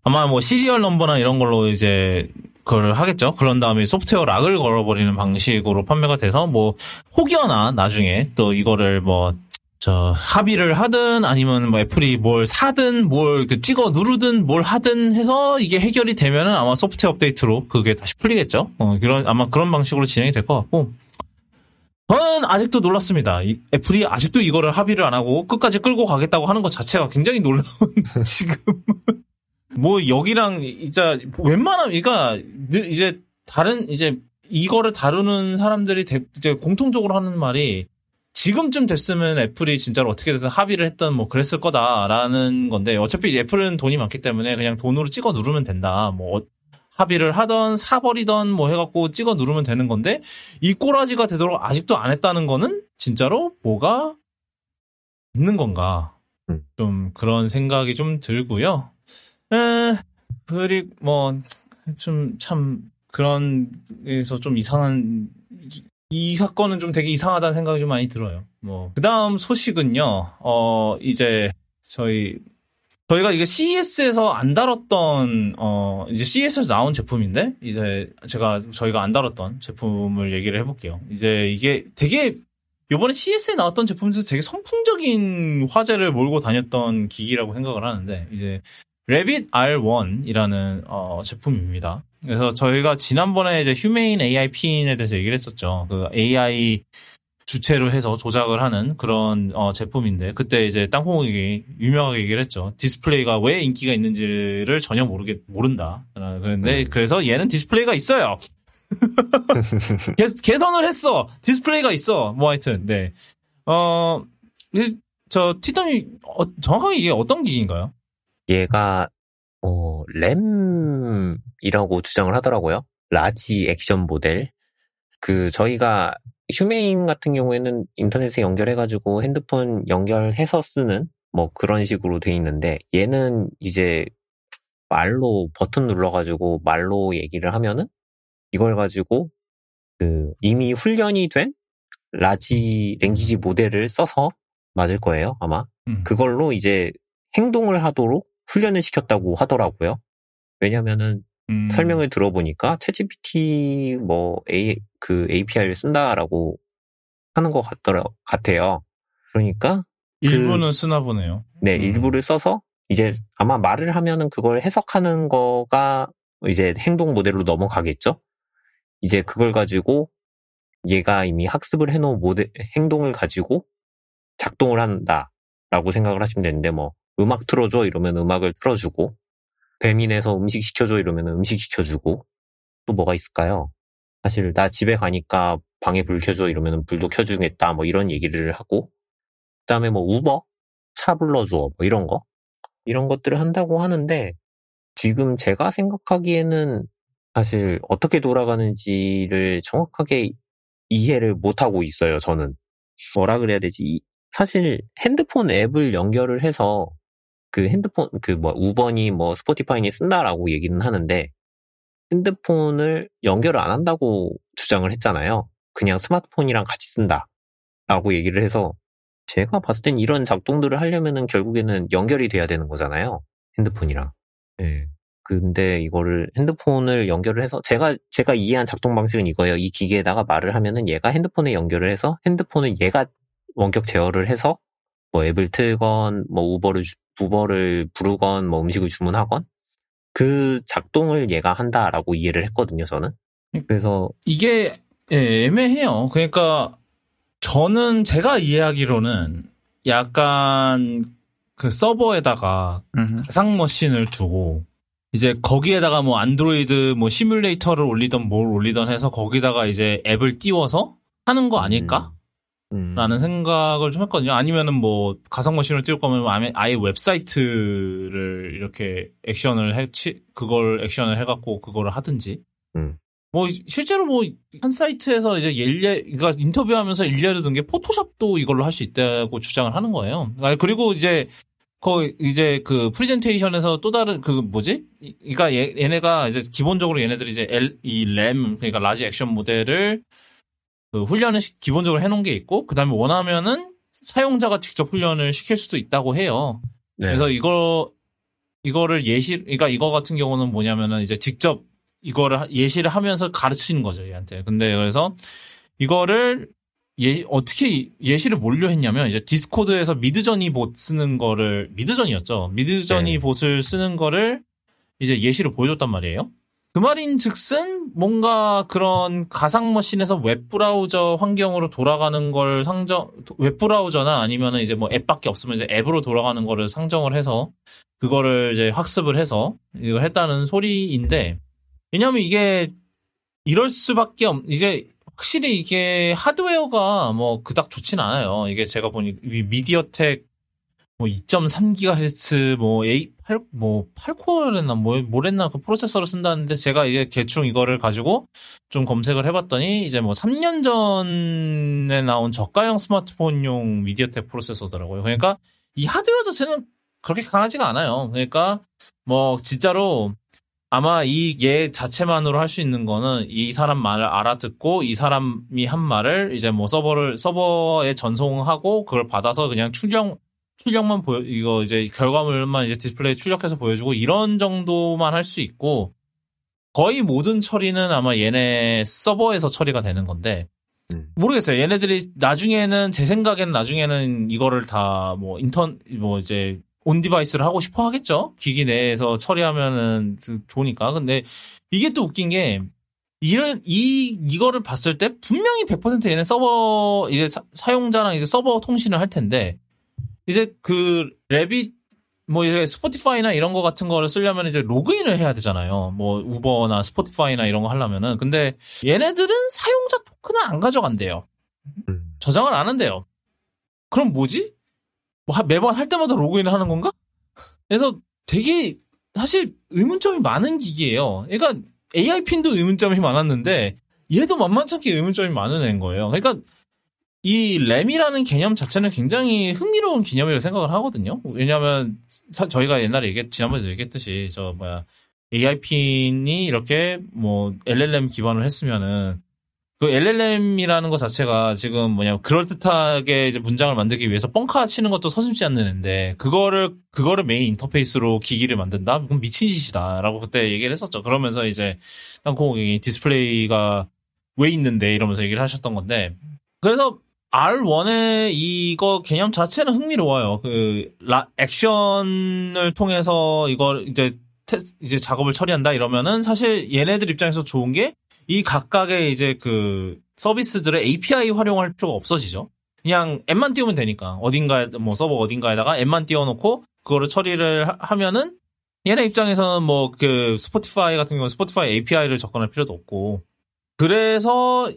아마 뭐 serial number나 이런 걸로 이제 그걸 하겠죠. 그런 다음에 소프트웨어 lock을 걸어버리는 방식으로 판매가 돼서 뭐 혹여나 나중에 또 이거를 뭐 저 합의를 하든 아니면 뭐 애플이 뭘 사든 뭘 그 찍어 누르든 뭘 하든 해서 이게 해결이 되면은 아마 소프트웨어 업데이트로 그게 다시 풀리겠죠. 어 그런 아마 그런 방식으로 진행이 될 것 같고 저는 아직도 놀랐습니다. 이 애플이 아직도 이거를 합의를 안 하고 끝까지 끌고 가겠다고 하는 것 자체가 굉장히 놀라운 <laughs> 지금 뭐 여기랑 진짜 웬만하면 그러니까 이제 다른 이제 이거를 다루는 사람들이 대, 이제 공통적으로 하는 말이 지금쯤 됐으면 애플이 진짜로 어떻게든 합의를 했던 뭐 그랬을 거다라는 건데 어차피 애플은 돈이 많기 때문에 그냥 돈으로 찍어 누르면 된다. 뭐 합의를 하던 사버리던 뭐 해갖고 찍어 누르면 되는 건데 이 꼬라지가 되도록 아직도 안 했다는 거는 진짜로 뭐가 있는 건가? 음. 좀 그런 생각이 좀 들고요. 에, 그리고 뭐 좀 참 그런 에서 좀 이상한 이 사건은 좀 되게 이상하다는 생각이 좀 많이 들어요. 뭐 그 다음 소식은요. 어 이제 저희 저희가 이게 CES에서 안 다뤘던 어 이제 CES에서 나온 제품인데 이제 제가 저희가 안 다뤘던 제품을 얘기를 해볼게요. 이제 이게 되게 요번에 CES에 나왔던 제품 중에서 되게 선풍적인 화제를 몰고 다녔던 기기라고 생각을 하는데 이제 Rabbit R1이라는 어, 제품입니다. 그래서 저희가 지난번에 이제 휴메인 AI 핀에 대해서 얘기를 했었죠. 그 AI 주체로 해서 조작을 하는 그런 어, 제품인데 그때 이제 땅콩이 유명하게 얘기를 했죠. 디스플레이가 왜 인기가 있는지를 전혀 모르게 모른다. 그런데 음. 그래서 얘는 디스플레이가 있어요. <laughs> 개, 개선을 했어. 디스플레이가 있어. 뭐 하여튼 네. 어, 저 튀던이 어, 정확하게 이게 어떤 기기인가요? 얘가 어, LAM이라고 주장을 하더라고요. Large Action Model. 그 저희가 Humane 같은 경우에는 인터넷에 연결해가지고 핸드폰 연결해서 쓰는 뭐 그런 식으로 돼 있는데 얘는 이제 말로 버튼 눌러가지고 말로 얘기를 하면은 이걸 가지고 그 이미 훈련이 된 Large Language Model을 써서 맞을 거예요 아마 음. 그걸로 이제 행동을 하도록 훈련을 시켰다고 하더라고요. 왜냐면은 음. 설명을 들어보니까 채찌PT 뭐 A 그 API를 쓴다라고 하는 것 같더라 같아요. 그러니까 일부는 쓰나 보네요. 네 음. 일부를 써서 이제 아마 말을 하면은 그걸 해석하는 거가 이제 행동 모델로 넘어가겠죠. 이제 그걸 가지고 얘가 이미 학습을 해놓은 모델 행동을 가지고 작동을 한다라고 생각을 하시면 되는데 뭐 음악 틀어줘 이러면 음악을 틀어주고 배민에서 음식 시켜줘 이러면 음식 시켜주고 또 뭐가 있을까요? 사실 나 집에 가니까 방에 불 켜줘 이러면 불도 켜주겠다 뭐 이런 얘기를 하고 그다음에 뭐 우버 차 불러줘 뭐 이런 거? 이런 것들을 한다고 하는데 지금 제가 생각하기에는 사실 어떻게 돌아가는지를 정확하게 이해를 못하고 있어요 저는. 뭐라 그래야 되지? 이- 사실 핸드폰 앱을 연결을 해서 그 핸드폰 그 뭐 우버니 뭐 스포티파이니 쓴다라고 얘기는 하는데 핸드폰을 연결을 안 한다고 주장을 했잖아요. 그냥 스마트폰이랑 같이 쓴다라고 얘기를 해서 제가 봤을 땐 이런 작동들을 하려면은 결국에는 연결이 돼야 되는 거잖아요. 핸드폰이랑. 예. 근데 이거를 핸드폰을 연결을 해서 제가 제가 이해한 작동 방식은 이거예요. 이 기계에다가 말을 하면은 얘가 핸드폰에 연결을 해서 핸드폰을 얘가 원격 제어를 해서 뭐 앱을 틀건 뭐 우버를 주- 우버를 부르건 뭐 음식을 주문하건 그 작동을 얘가 한다라고 이해를 했거든요. 저는. 그래서 이게 예, 애매해요. 그러니까 저는 제가 이해하기로는 약간 그 서버에다가 음. 가상 machine을 두고 이제 거기에다가 뭐 안드로이드 뭐 시뮬레이터를 올리던 뭘 올리던 해서 거기다가 이제 앱을 띄워서 하는 거 아닐까? 음, 라는 생각을 좀 했거든요. 아니면은 뭐 가상 machine을 띄울 거면 아예- 웹사이트를 이렇게 액션을 해, 치, 그걸 액션을 해갖고 그거를 하든지. 음. 뭐 실제로 뭐 한 사이트에서 이제 일례, 그러니까 인터뷰하면서 일례를 든 게 포토샵도 이걸로 할 수 있다고 주장을 하는 거예요. 아니, 그리고 이제 그 이제 그 프레젠테이션에서 또 다른 그 뭐지? 이- 그러니까 얘, 얘네가 이제 기본적으로 얘네들이 이제 L, 이 LAM, 그러니까 Large Action Model을 그 훈련을 시- 기본적으로 해놓은 게 있고, 그 다음에 원하면은 사용자가 직접 훈련을 시킬 수도 있다고 해요. 네. 그래서 이거, 이거를 예시, 그러니까 이거 같은 경우는 뭐냐면은 이제 직접 이거를 하- 예시를 하면서 가르치는 거죠, 얘한테. 근데 그래서 이거를 예, 어떻게 예시를 뭘로 했냐면 이제 Discord에서 Midjourney bot 쓰는 거를 Midjourney였죠. Midjourney 네. bot을 쓰는 거를 이제 예시를 보여줬단 말이에요. 그 말인 즉슨 뭔가 그런 가상 machine에서 웹 브라우저 환경으로 돌아가는 걸 상정, 웹 브라우저나 아니면은 이제 뭐 앱밖에 없으면 이제 앱으로 돌아가는 거를 상정을 해서 그거를 이제 학습을 해서 이걸 했다는 소리인데 왜냐면 이게 이럴 수밖에 없, 이게 확실히 이게 하드웨어가 뭐 그닥 좋진 않아요. 이게 제가 보니 미디어텍 뭐 2.3GHz 뭐 A 8 뭐 8코어랬나 뭐 뭐랬나 그 프로세서를 쓴다는데 제가 이제 대충 이거를 가지고 좀 검색을 해봤더니 이제 뭐 3년 전에 나온 저가형 스마트폰용 미디어텍 프로세서더라고요. 그러니까 이 하드웨어 자체는 그렇게 강하지가 않아요. 그러니까 뭐 진짜로 아마 이 얘 자체만으로 할 수 있는 거는 이 사람 말을 알아듣고 이 사람이 한 말을 이제 뭐 서버를 서버에 전송하고 그걸 받아서 그냥 출력 출력만 보여 이거 이제 결과물만 이제 디스플레이 출력해서 보여주고 이런 정도만 할 수 있고 거의 모든 처리는 아마 얘네 서버에서 처리가 되는 건데 음. 모르겠어요. 얘네들이 나중에는 제 생각에는 나중에는 이거를 다 뭐 인터 뭐 이제 on-device를 하고 싶어 하겠죠. 기기 내에서 처리하면은 좋으니까. 근데 이게 또 웃긴 게 이런 이 이거를 봤을 때 분명히 100% 얘네 서버 이제 사, 용자랑 이제 서버 통신을 할 텐데 이제 그 랩이 뭐 이제 스포티파이나 이런 거 같은 거를 쓰려면 이제 로그인을 해야 되잖아요. 뭐 우버나 스포티파이나 이런 거 하려면은 근데 얘네들은 사용자 토큰을 안 가져간대요. 음. 저장을 안 한대요. 그럼 뭐지? 뭐 매번 할 때마다 로그인을 하는 건가? 그래서 되게 사실 의문점이 많은 기기예요. 그러니까 AI 핀도 의문점이 많았는데 얘도 만만찮게 의문점이 많은 애인 거예요. 그러니까 이 LAM이라는 개념 자체는 굉장히 흥미로운 개념이라고 생각을 하거든요. 왜냐하면 저희가 옛날에 얘기 지난번에도 얘기했듯이 저 뭐야 AI 핀이 이렇게 뭐 LLM 기반을 했으면은 그 LLM이라는 것 자체가 지금 뭐냐 그럴 듯하게 이제 문장을 만들기 위해서 뻥카 치는 것도 서슴지 않는데 그거를 그거를 메인 인터페이스로 기기를 만든다? 그럼 미친 짓이다라고 그때 얘기를 했었죠. 그러면서 이제 땅콩이 디스플레이가 왜 있는데 이러면서 얘기를 하셨던 건데 그래서 R1의 이거 개념 자체는 흥미로워요. 그, 라, 액션을 통해서 이걸 이제, 테, 이제 작업을 처리한다 이러면은 사실 얘네들 입장에서 좋은 게 이 각각의 이제 그 서비스들의 API 활용할 필요가 없어지죠. 그냥 앱만 띄우면 되니까. 어딘가에, 뭐 서버 어딘가에다가 앱만 띄워놓고 그거를 처리를 하, 면은 얘네 입장에서는 뭐 그 스포티파이 같은 경우는 스포티파이 API를 접근할 필요도 없고. 그래서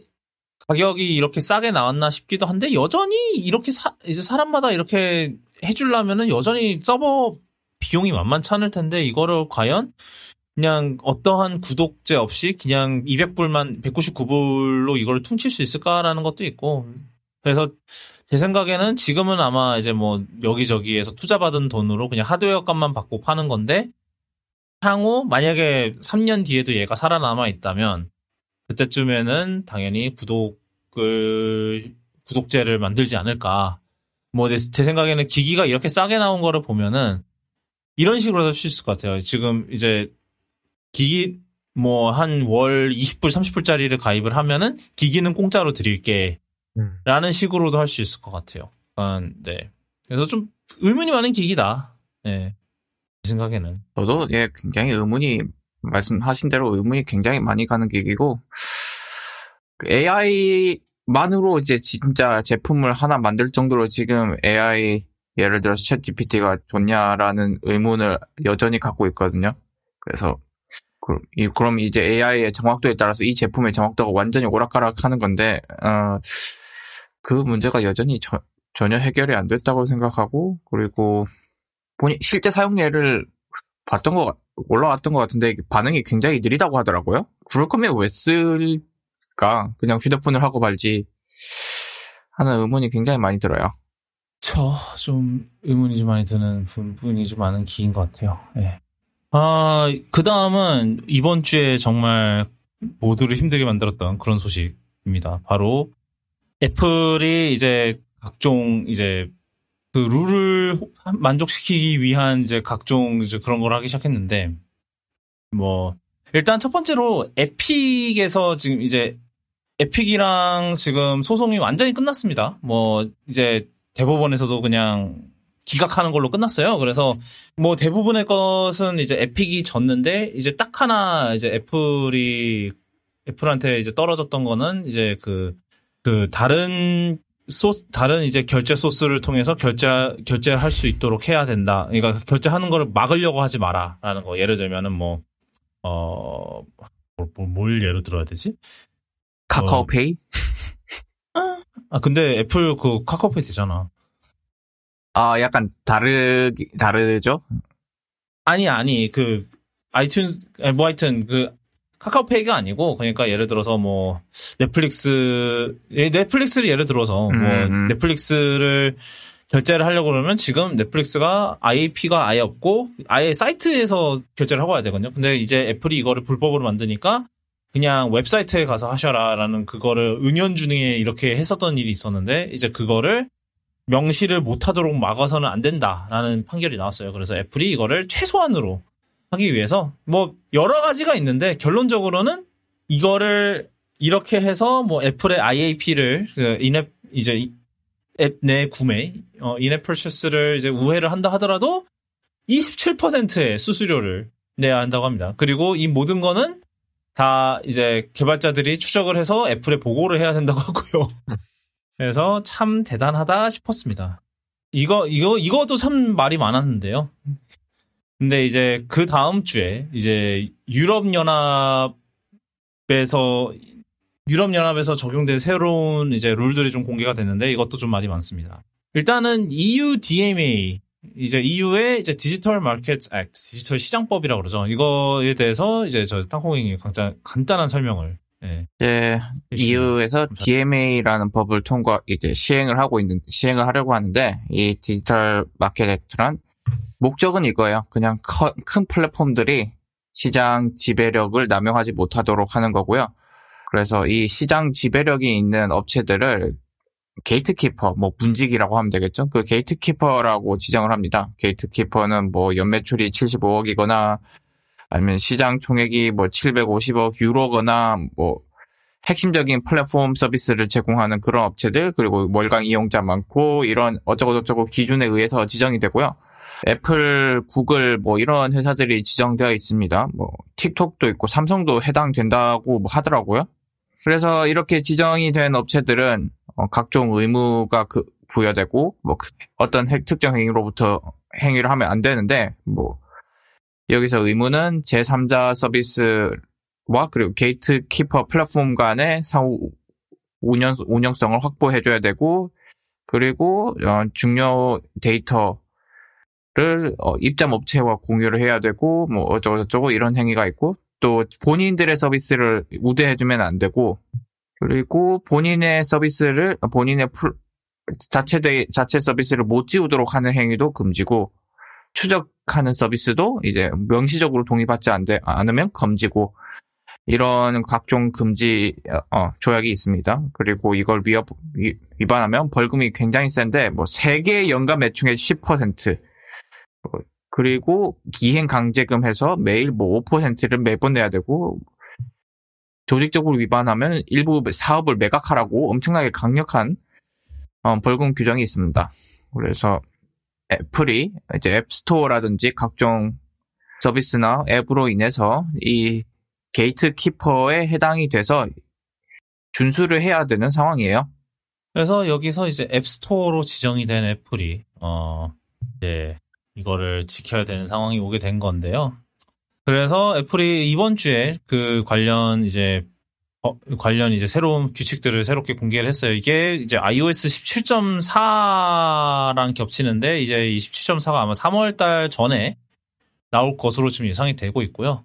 가격이 이렇게 싸게 나왔나 싶기도 한데 여전히 이렇게 사, 이제 사람마다 이렇게 해주려면은 여전히 서버 비용이 만만치 않을 텐데 이거를 과연 그냥 어떠한 구독제 없이 그냥 200불만 199불로 이걸 퉁칠 수 있을까라는 것도 있고. 그래서 제 생각에는 지금은 아마 이제 뭐 여기저기에서 투자받은 돈으로 그냥 하드웨어 값만 받고 파는 건데 향후 만약에 3년 뒤에도 얘가 살아남아 있다면 그때쯤에는 당연히 구독을 구독제를 만들지 않을까. 뭐 제 생각에는 기기가 이렇게 싸게 나온 거를 보면은 이런 식으로 할 수 있을 것 같아요. 지금 이제 기기 뭐 한 월 20불 30불짜리를 가입을 하면은 기기는 공짜로 드릴게. 음. 라는 식으로도 할 수 있을 것 같아요. 음, 네. 그래서 좀 의문이 많은 기기다. 네. 제 생각에는. 저도 예 굉장히 의문이 말씀하신 대로 의문이 굉장히 많이 가는 기기고 그 AI만으로 이제 진짜 제품을 하나 만들 정도로 지금 AI 예를 들어서 챗 GPT가 좋냐라는 의문을 여전히 갖고 있거든요. 그래서 그럼 이제 AI의 정확도에 따라서 이 제품의 정확도가 완전히 오락가락하는 건데 어, 그 문제가 여전히 저, 전혀 해결이 안 됐다고 생각하고 그리고 실제 사용 예를 봤던 거 올라왔던 것 같은데 반응이 굉장히 느리다고 하더라고요. 그럴 거면 왜 쓸까? 그냥 휴대폰을 하고 말지 하는 의문이 굉장히 많이 들어요. 저 좀 의문이 좀 많이 드는 부분이 좀 많은 기인 것 같아요. 예. 아, 그 다음은 이번 주에 정말 모두를 힘들게 만들었던 그런 소식입니다. 바로 애플이 이제 각종 이제 그 룰을 만족시키기 위한 이제 각종 이제 그런 걸 하기 시작했는데 뭐 일단 첫 번째로 에픽에서 지금 이제 에픽이랑 지금 소송이 완전히 끝났습니다. 뭐 이제 대법원에서도 그냥 기각하는 걸로 끝났어요. 그래서 뭐 대부분의 것은 이제 에픽이 졌는데 이제 딱 하나 이제 애플이 애플한테 이제 떨어졌던 거는 이제 그, 그 다른 소 다른 이제 결제 소스를 통해서 결제 결제할 수 있도록 해야 된다. 그러니까 결제하는 거를 막으려고 하지 마라라는 거. 예를 들면은 뭐 어, 뭘, 뭘, 뭘 예로 들어야 되지? 카카오페이? 아, 근데 애플 그 카카오페이 되잖아. 아, 약간 다르, 다르죠? 아니, 아니, 그, 아이튠즈, 아니, 뭐 하여튼, 그, 카카오페이가 아니고, 그러니까 예를 들어서 뭐, 넷플릭스, 예, 넷플릭스를 예를 들어서, 뭐, 음. 넷플릭스를 결제를 하려고 그러면 지금 넷플릭스가 IAP가 아예 없고, 아예 사이트에서 결제를 하고 와야 되거든요. 근데 이제 애플이 이거를 불법으로 만드니까, 그냥 웹사이트에 가서 하셔라라는 그거를 은연중에 이렇게 했었던 일이 있었는데, 이제 그거를 명시를 못하도록 막아서는 안 된다라는 판결이 나왔어요. 그래서 애플이 이거를 최소한으로 하기 위해서 뭐 여러 가지가 있는데 결론적으로는 이거를 이렇게 해서 뭐 애플의 IAP를 그 인앱 이제 앱 내 구매 어 인앱 퍼체스를 이제 우회를 한다 하더라도 27%의 수수료를 내야 한다고 합니다. 그리고 이 모든 거는 다 이제 개발자들이 추적을 해서 애플에 보고를 해야 된다고 <laughs> 하고요. 그래서 참 대단하다 싶었습니다. 이거, 이거, 이것도 참 말이 많았는데요. 근데 이제 그 다음 주에 이제 유럽 연합에서, 유럽 연합에서 적용된 새로운 이제 룰들이 좀 공개가 됐는데 이것도 좀 말이 많습니다. 일단은 EU DMA, 이제 EU의 이제 디지털 마켓 액트, 디지털 시장법이라고 그러죠. 이거에 대해서 이제 저 땅콩이 간단, 간단한 설명을 예, 이제 EU에서 감사합니다. DMA라는 법을 통과 이제 시행을 하고 있는 시행을 하려고 하는데 이 Digital Market Act란 목적은 이거예요. 그냥 커- 큰 플랫폼들이 시장 지배력을 남용하지 못하도록 하는 거고요. 그래서 이 시장 지배력이 있는 업체들을 gatekeeper, 뭐 문지기라고 하면 되겠죠. 그 gatekeeper라고 지정을 합니다. gatekeeper는 뭐 연매출이 75억이거나 아니면 시장 총액이 뭐 750억 유로거나 뭐 핵심적인 플랫폼 서비스를 제공하는 그런 업체들 그리고 월간 이용자 많고 이런 어쩌고저쩌고 기준에 의해서 지정이 되고요. 애플, 구글 뭐 이런 회사들이 지정되어 있습니다. 뭐 틱톡도 있고 삼성도 해당된다고 뭐 하더라고요. 그래서 이렇게 지정이 된 업체들은 어, 각종 의무가 그 부여되고 뭐 그- 어떤 핵- 특정 행위로부터 행위를 하면 안 되는데 뭐 여기서 의무는 제3자 서비스와 그리고 gatekeeper 플랫폼 간의 상호 운영, 운영성을 확보해줘야 되고, 그리고, 어, 중요 데이터 를, 어, 입점 업체와 공유를 해야 되고, 뭐, 어쩌고 저쩌고 이런 행위가 있고, 또 본인들의 서비스를 우대해주면 안 되고, 그리고 본인의 서비스를, 본인의 풀, 자체 데, 자체 서비스를 못 지우도록 하는 행위도 금지고, 추적하는 서비스도 이제 명시적으로 동의받지 안 돼- 않으면 금지고 이런 각종 금지 어, 조약이 있습니다. 그리고 이걸 위협, 위, 위반하면 벌금이 굉장히 센데 뭐 세계 연간 매출의 10% 어, 그리고 기행 강제금 해서 매일 뭐 5%를 매번 내야 되고 조직적으로 위반하면 일부 사업을 매각하라고 엄청나게 강력한 어, 벌금 규정이 있습니다. 그래서 애플이 이제 앱스토어라든지 각종 서비스나 앱으로 인해서 이 gatekeeper에 해당이 돼서 준수를 해야 되는 상황이에요. 그래서 여기서 이제 앱스토어로 지정이 된 애플이 어 이제 이거를 지켜야 되는 상황이 오게 된 건데요. 그래서 애플이 이번 주에 그 관련 이제 어, 관련 이제 새로운 규칙들을 새롭게 공개를 했어요. 이게 이제 iOS 17.4랑 겹치는데 이제 17.4가 아마 3월 달 전에 나올 것으로 지금 예상이 되고 있고요.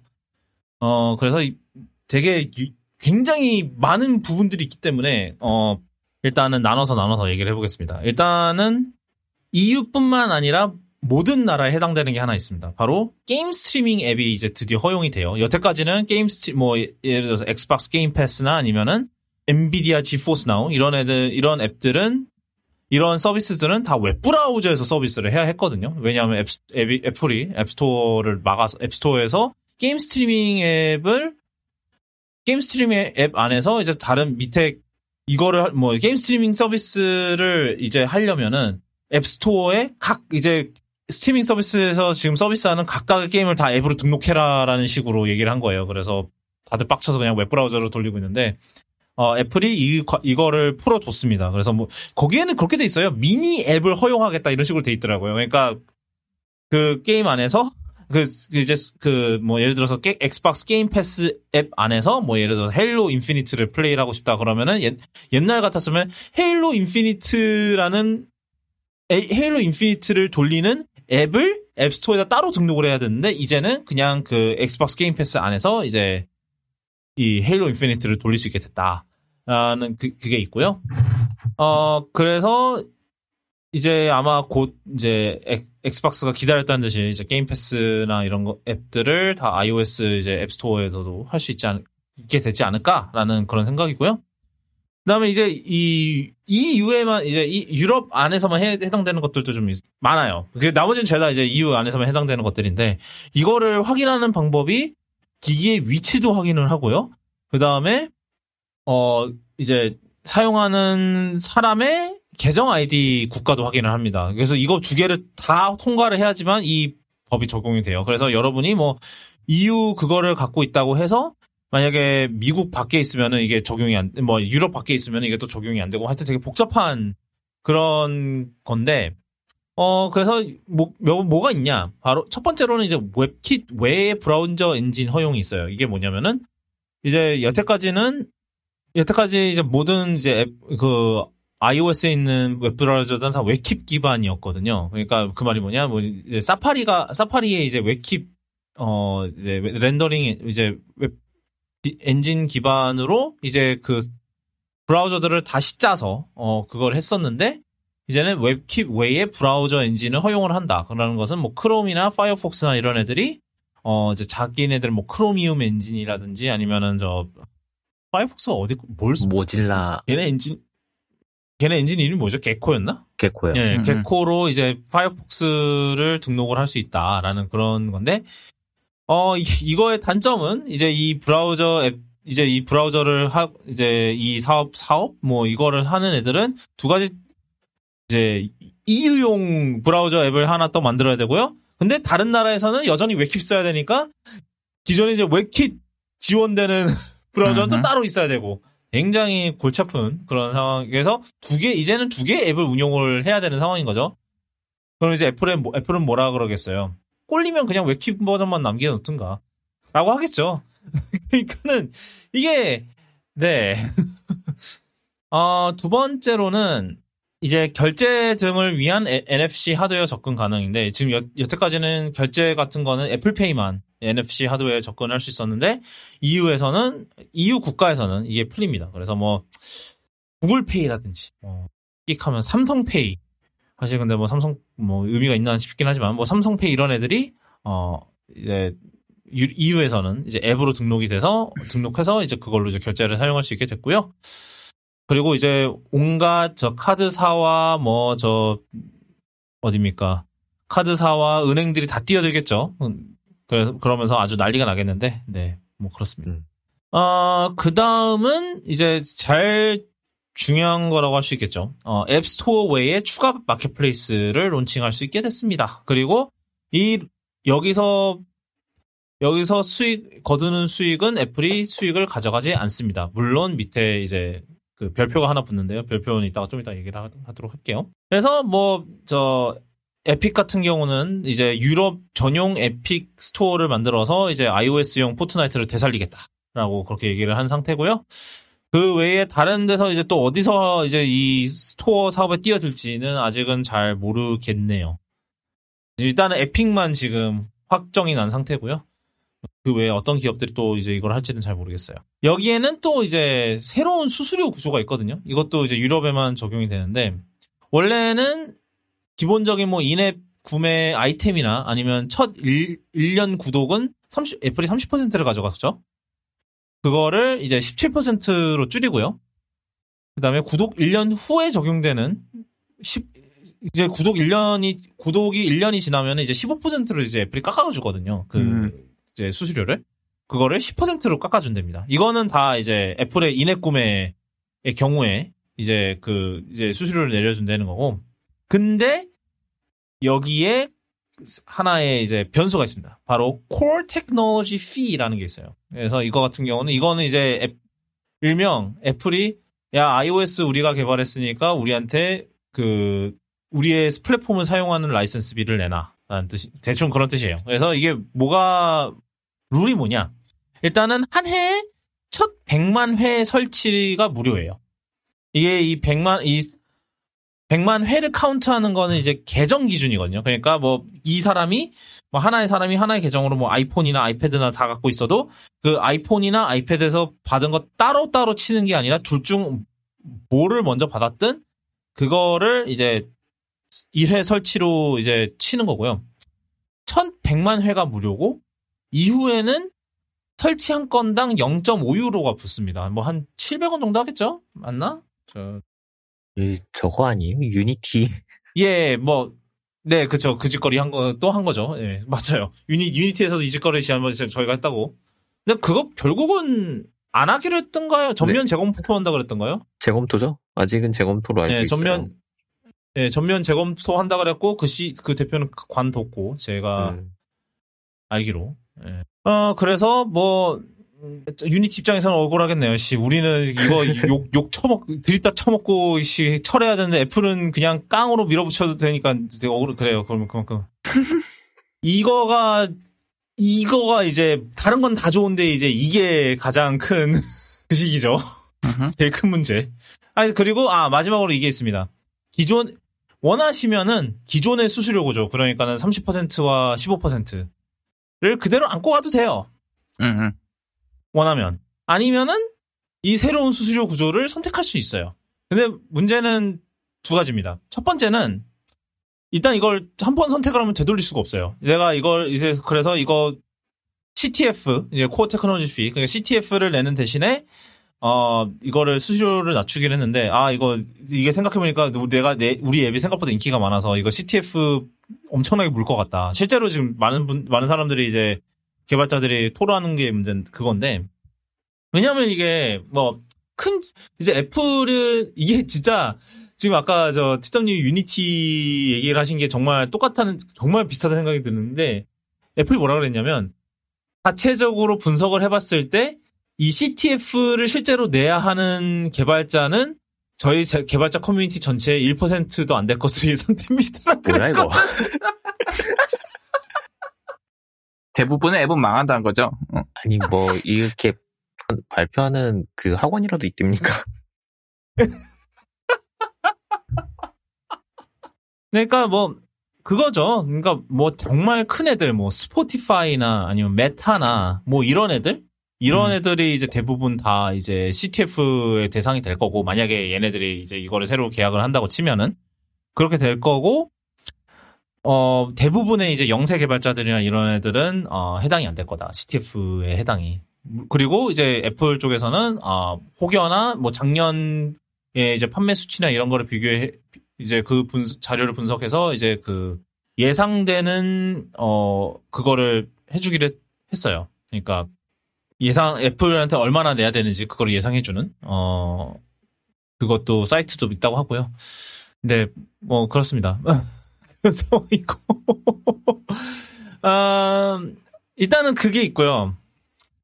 어 그래서 이- 되게 유- 굉장히 많은 부분들이 있기 때문에 어 일단은 나눠서 나눠서 얘기를 해보겠습니다. 일단은 EU뿐만 아니라 모든 나라에 해당되는 게 하나 있습니다. 바로 게임 스트리밍 앱이 이제 드디어 허용이 돼요. 여태까지는 게임 스트 뭐 예를 들어서 엑스박스 게임 패스나 아니면은 엔비디아 지포스 나우 이런 애들 이런 앱들은 이런 서비스들은 다 웹브라우저에서 서비스를 해야 했거든요. 왜냐하면 앱, 앱이, 애플이 앱스토어를 막아서 앱스토어에서 게임 스트리밍 앱을 게임 스트리밍 앱 안에서 이제 다른 밑에 이거를 할- 뭐 게임 스트리밍 서비스를 이제 하려면은 앱스토어에 각 이제 스트리밍 서비스에서 지금 서비스하는 각각의 게임을 다 앱으로 등록해라라는 식으로 얘기를 한 거예요. 그래서 다들 빡쳐서 그냥 웹브라우저로 돌리고 있는데 어, 애플이 이, 이거를 풀어줬습니다. 그래서 뭐, 거기에는 그렇게 돼 있어요. 미니 앱을 허용하겠다 이런 식으로 돼 있더라고요. 그러니까, 그 게임 안에서, 그, 그 이제, 그, 뭐, 예를 들어서, 게, 엑스박스 게임 패스 앱 안에서, 뭐, 예를 들어서, 헤일로 인피니트를 플레이를 하고 싶다 그러면은, 옛, 옛날 같았으면, 헤일로 인피니트라는, 에, 헤일로 인피니트를 돌리는 앱을 앱스토어에다 따로 등록을 해야 되는데, 이제는 그냥 그 엑스박스 게임 패스 안에서 이제, 이 헤일로 인피니트를 돌릴 수 있게 됐다라는 그, 그게 있고요. 어 그래서 이제 아마 곧 이제 엑, 엑스박스가 기다렸다는 듯이 이제 게임 패스나 이런 거 앱들을 다 iOS 이제 앱스토어에서도 할 수 있지 않, 있게 되지 않을까라는 그런 생각이고요. 그다음에 이제 이, 이 이후에만 이제 이 유럽 안에서만 해, 해당되는 것들도 좀 많아요. 그 나머지는 죄다 이제 EU 안에서만 해당되는 것들인데 이거를 확인하는 방법이 기기의 위치도 확인을 하고요. 그 다음에, 어, 이제 사용하는 사람의 계정 아이디 국가도 확인을 합니다. 그래서 이거 두 개를 다 통과를 해야지만 이 법이 적용이 돼요. 그래서 여러분이 뭐 EU 그거를 갖고 있다고 해서 만약에 미국 밖에 있으면은 이게 적용이 안, 뭐 유럽 밖에 있으면은 이게 또 적용이 안 되고 하여튼 되게 복잡한 그런 건데 어, 그래서, 뭐, 뭐, 뭐가 있냐. 바로, 첫 번째로는 이제 WebKit 외의 브라우저 엔진 허용이 있어요. 이게 뭐냐면은, 이제 여태까지는, 여태까지 이제 모든 이제 앱, 그, iOS에 있는 웹브라우저들은 다 WebKit 기반이었거든요. 그러니까 그 말이 뭐냐, 뭐, 이제 사파리가, 사파리에 이제 WebKit, 어, 이제 렌더링, 이제 웹 엔진 기반으로 이제 그 브라우저들을 다시 짜서, 어, 그걸 했었는데, 이제는 WebKit 외의 브라우저 엔진을 허용을 한다. 그러는 것은 뭐 크롬이나 파이어폭스나 이런 애들이 어 이제 자기네들 뭐 Chromium 엔진이라든지 아니면은 저 파이어폭스가 어디 뭘 모질라 걔네 엔진 걔네 엔진 이름이 뭐죠? Gecko였나? Gecko요. 예, 음. Gecko로 이제 파이어폭스를 등록을 할 수 있다라는 그런 건데 어 이, 이거의 단점은 이제 이 브라우저 앱 이제 이 브라우저를 하 이제 이 사업 사업 뭐 이거를 하는 애들은 두 가지 이제 EU용 브라우저 앱을 하나 또 만들어야 되고요. 근데 다른 나라에서는 여전히 웹킷 써야 되니까 기존에 이제 웹킷 지원되는 <laughs> 브라우저는 또. 따로 있어야 되고 굉장히 골치 아픈 그런 상황에서 두 개, 이제는 두 개 앱을 운용을 해야 되는 상황인 거죠. 그럼 이제 애플은, 뭐- 애플은 뭐라 그러겠어요? 꼴리면 그냥 웹킷 버전만 남겨놓든가. 라고 하겠죠. <laughs> 그러니까는, 이게, 네. <laughs> 어, 두 번째로는, 이제 결제 등을 위한 에- NFC 하드웨어 접근 가능인데, 지금 여, 여태까지는 결제 같은 거는 애플페이만 NFC 하드웨어에 접근할 수 있었는데, EU에서는, EU 국가에서는 이게 풀립니다. 그래서 뭐, 구글페이라든지, 뭐, 끽하면 삼성페이. 사실 근데 뭐 삼성, 뭐 의미가 있나 싶긴 하지만, 뭐 삼성페이 이런 애들이, 어, 이제, 유- EU에서는 이제 앱으로 등록이 돼서, 등록해서 이제 그걸로 이제 결제를 사용할 수 있게 됐고요. 그리고 이제 온갖 저 카드사와 뭐 저, 어딥니까. 카드사와 은행들이 다 뛰어들겠죠. 음, 그래, 그러면서 아주 난리가 나겠는데, 네, 뭐 그렇습니다. 음. 어, 그 다음은 이제 잘 중요한 거라고 할 수 있겠죠. 어, 앱스토어 외에 추가 marketplace를 론칭할 수 있게 됐습니다. 그리고 이, 여기서, 여기서 수익, 거두는 수익은 애플이 수익을 가져가지 않습니다. 물론 밑에 이제 그 별표가 하나 붙는데요. 별표는 이따가 좀 이따 얘기를 하- 하도록 할게요. 그래서 뭐, 저, 에픽 같은 경우는 이제 유럽 전용 에픽 스토어를 만들어서 이제 iOS용 포트나이트를 되살리겠다라고 그렇게 얘기를 한 상태고요. 그 외에 다른 데서 이제 또 어디서 이제 이 스토어 사업에 뛰어들지는 아직은 잘 모르겠네요. 일단은 에픽만 지금 확정이 난 상태고요. 그 외에 어떤 기업들이 또 이제 이걸 할지는 잘 모르겠어요. 여기에는 또 이제 새로운 수수료 구조가 있거든요. 이것도 이제 유럽에만 적용이 되는데 원래는 기본적인 뭐 in-app 구매 아이템이나 아니면 첫 1, 1년 구독은 30, 애플이 30%를 가져갔죠. 그거를 이제 17%로 줄이고요. 그 다음에 구독 1년 후에 적용되는 10, 이제 구독 1년이, 구독이 1년이 지나면 이제 15%를 이제 애플이 깎아 주거든요. 그, 음. 이제 수수료를. 그거를 10%로 깎아 준답니다. 이거는 다 이제 애플의 인앱 구매의 경우에 이제 그, 이제 수수료를 내려 준다는 거고. 근데 여기에 하나의 이제 변수가 있습니다. 바로 Core Technology Fee라는 게 있어요. 그래서 이거 같은 경우는 이거는 이제 앱, 일명 애플이 야 iOS 우리가 개발했으니까 우리한테 그 우리의 플랫폼을 사용하는 라이선스비를 내놔. 라는 뜻이 대충 그런 뜻이에요. 그래서 이게 뭐가 룰이 뭐냐? 일단은 한 해에 첫 100만 회 설치가 무료예요. 이게 이 100만 이 100만 회를 카운트하는 거는 이제 계정 기준이거든요. 그러니까 뭐 이 사람이 뭐 하나의 사람이 하나의 계정으로 뭐 아이폰이나 아이패드나 다 갖고 있어도 그 아이폰이나 아이패드에서 받은 거 따로 따로 치는 게 아니라 둘 중 뭐를 먼저 받았든 그거를 이제 1회 설치로 이제 치는 거고요. 1100만 회가 무료고 이후에는 설치 한 건당 0.5유로가 붙습니다. 뭐 한 700원 정도 하겠죠? 맞나? 저 이, 저거 아니에요? 유니티. <laughs> 예, 뭐, 네, 그쵸. 그 짓거리 한 거, 또 한 거죠. 예, 맞아요. 유니, 유니티에서도 이 짓거리 지난번에 저희가 했다고. 근데 그거 결국은 안 하기로 했던가요? 전면 재검토 한다 그랬던가요? 재검토죠? 아직은 재검토로 알고 예, 있어요. 전면, 예, 전면 재검토 한다 그랬고, 그 시, 그 대표는 관뒀고, 제가 음. 알기로. 예. 어, 그래서 뭐, 음, 유니티 입장에서는 억울하겠네요. 씨, 우리는 이거 <laughs> 욕, 욕 처먹, 드립다 처먹고, 씨, 철회해야 되는데 애플은 그냥 깡으로 밀어붙여도 되니까 되게 억울, 그래요. 그러면 그만큼. <laughs> 이거가, 이거가 이제, 다른 건 다 좋은데 이제 이게 가장 큰 <laughs> 그식이죠. 제일 큰 문제. 아니, 그리고, 아, 마지막으로 이게 있습니다. 기존, 원하시면은 기존의 수수료 구조, 그러니까는 30%와 15%를 그대로 안고 가도 돼요. 원하면. 아니면은 이 새로운 수수료 구조를 선택할 수 있어요. 근데 문제는 두 가지입니다. 첫 번째는 일단 이걸 한 번 선택을 하면 되돌릴 수가 없어요. 내가 이걸 이제 그래서 이거 CTF, 이제 코어 테크놀로지 피, 그러니까 CTF를 내는 대신에 어 이거를 수수료를 낮추긴 했는데 아 이거 이게 생각해 보니까 내가 내 우리 앱이 생각보다 인기가 많아서 이거 CTF 엄청나게 물 것 같다. 실제로 지금 많은 분 많은 사람들이 이제 개발자들이 토로하는 게 문제는 그건데 왜냐하면 이게 뭐 큰 이제 애플은 이게 진짜 지금 아까 저 티점님 유니티 얘기를 하신 게 정말 똑같다는 정말 비슷하다는 생각이 드는데 애플이 뭐라 그랬냐면 자체적으로 분석을 해봤을 때 이 CTF를 실제로 내야 하는 개발자는 저희 제- 개발자 커뮤니티 전체의 1%도 안 될 것으로 예상됩니다. <laughs> 뭐야, 이거? <laughs> 대부분의 앱은 망한다는 거죠. 어. 아니, 뭐, 이렇게 발표하는 그 학원이라도 있답니까? <laughs> 그러니까 뭐 그거죠. 그러니까 뭐 정말 큰 애들 뭐 스포티파이나 아니면 메타나 뭐 이런 애들 이런 음. 애들이 이제 대부분 다 이제 CTF의 대상이 될 거고 만약에 얘네들이 이제 이거를 새로 계약을 한다고 치면은 그렇게 될 거고 어 대부분의 이제 영세 개발자들이나 이런 애들은 어 해당이 안 될 거다. CTF에 해당이. 그리고 이제 애플 쪽에서는 어 혹여나 뭐 작년에 이제 판매 수치나 이런 거를 비교해 이제 그 분, 자료를 분석해서 이제 그 예상되는 어 그거를 해주기를 했어요. 그러니까 예상 애플한테 얼마나 내야 되는지 그거를 예상해주는 어 그것도 사이트도 있다고 하고요. 근데 뭐 그렇습니다. <laughs> 이거 아 일단은 그게 있고요.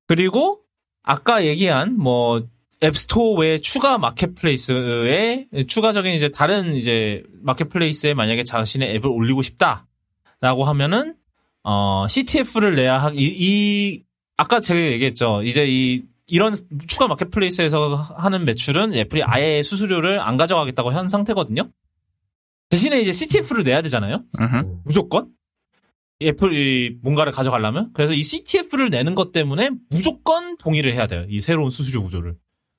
그리고 아까 얘기한 뭐 앱스토어 외에 추가 marketplace에 추가적인 이제 다른 이제 marketplace에 만약에 자신의 앱을 올리고 싶다라고 하면은 어 CTF를 내야 하이 이 아까 제가 얘기했죠. 이제 이 이런 추가 marketplace에서 하는 매출은 애플이 아예 수수료를 안 가져가겠다고 한 상태거든요. 대신에 이제 CTF를 내야 되잖아요. 음흠. 무조건 애플이 뭔가를 가져가려면 그래서 이 CTF를 내는 것 때문에 무조건 동의를 해야 돼요. 이 새로운 수수료 구조를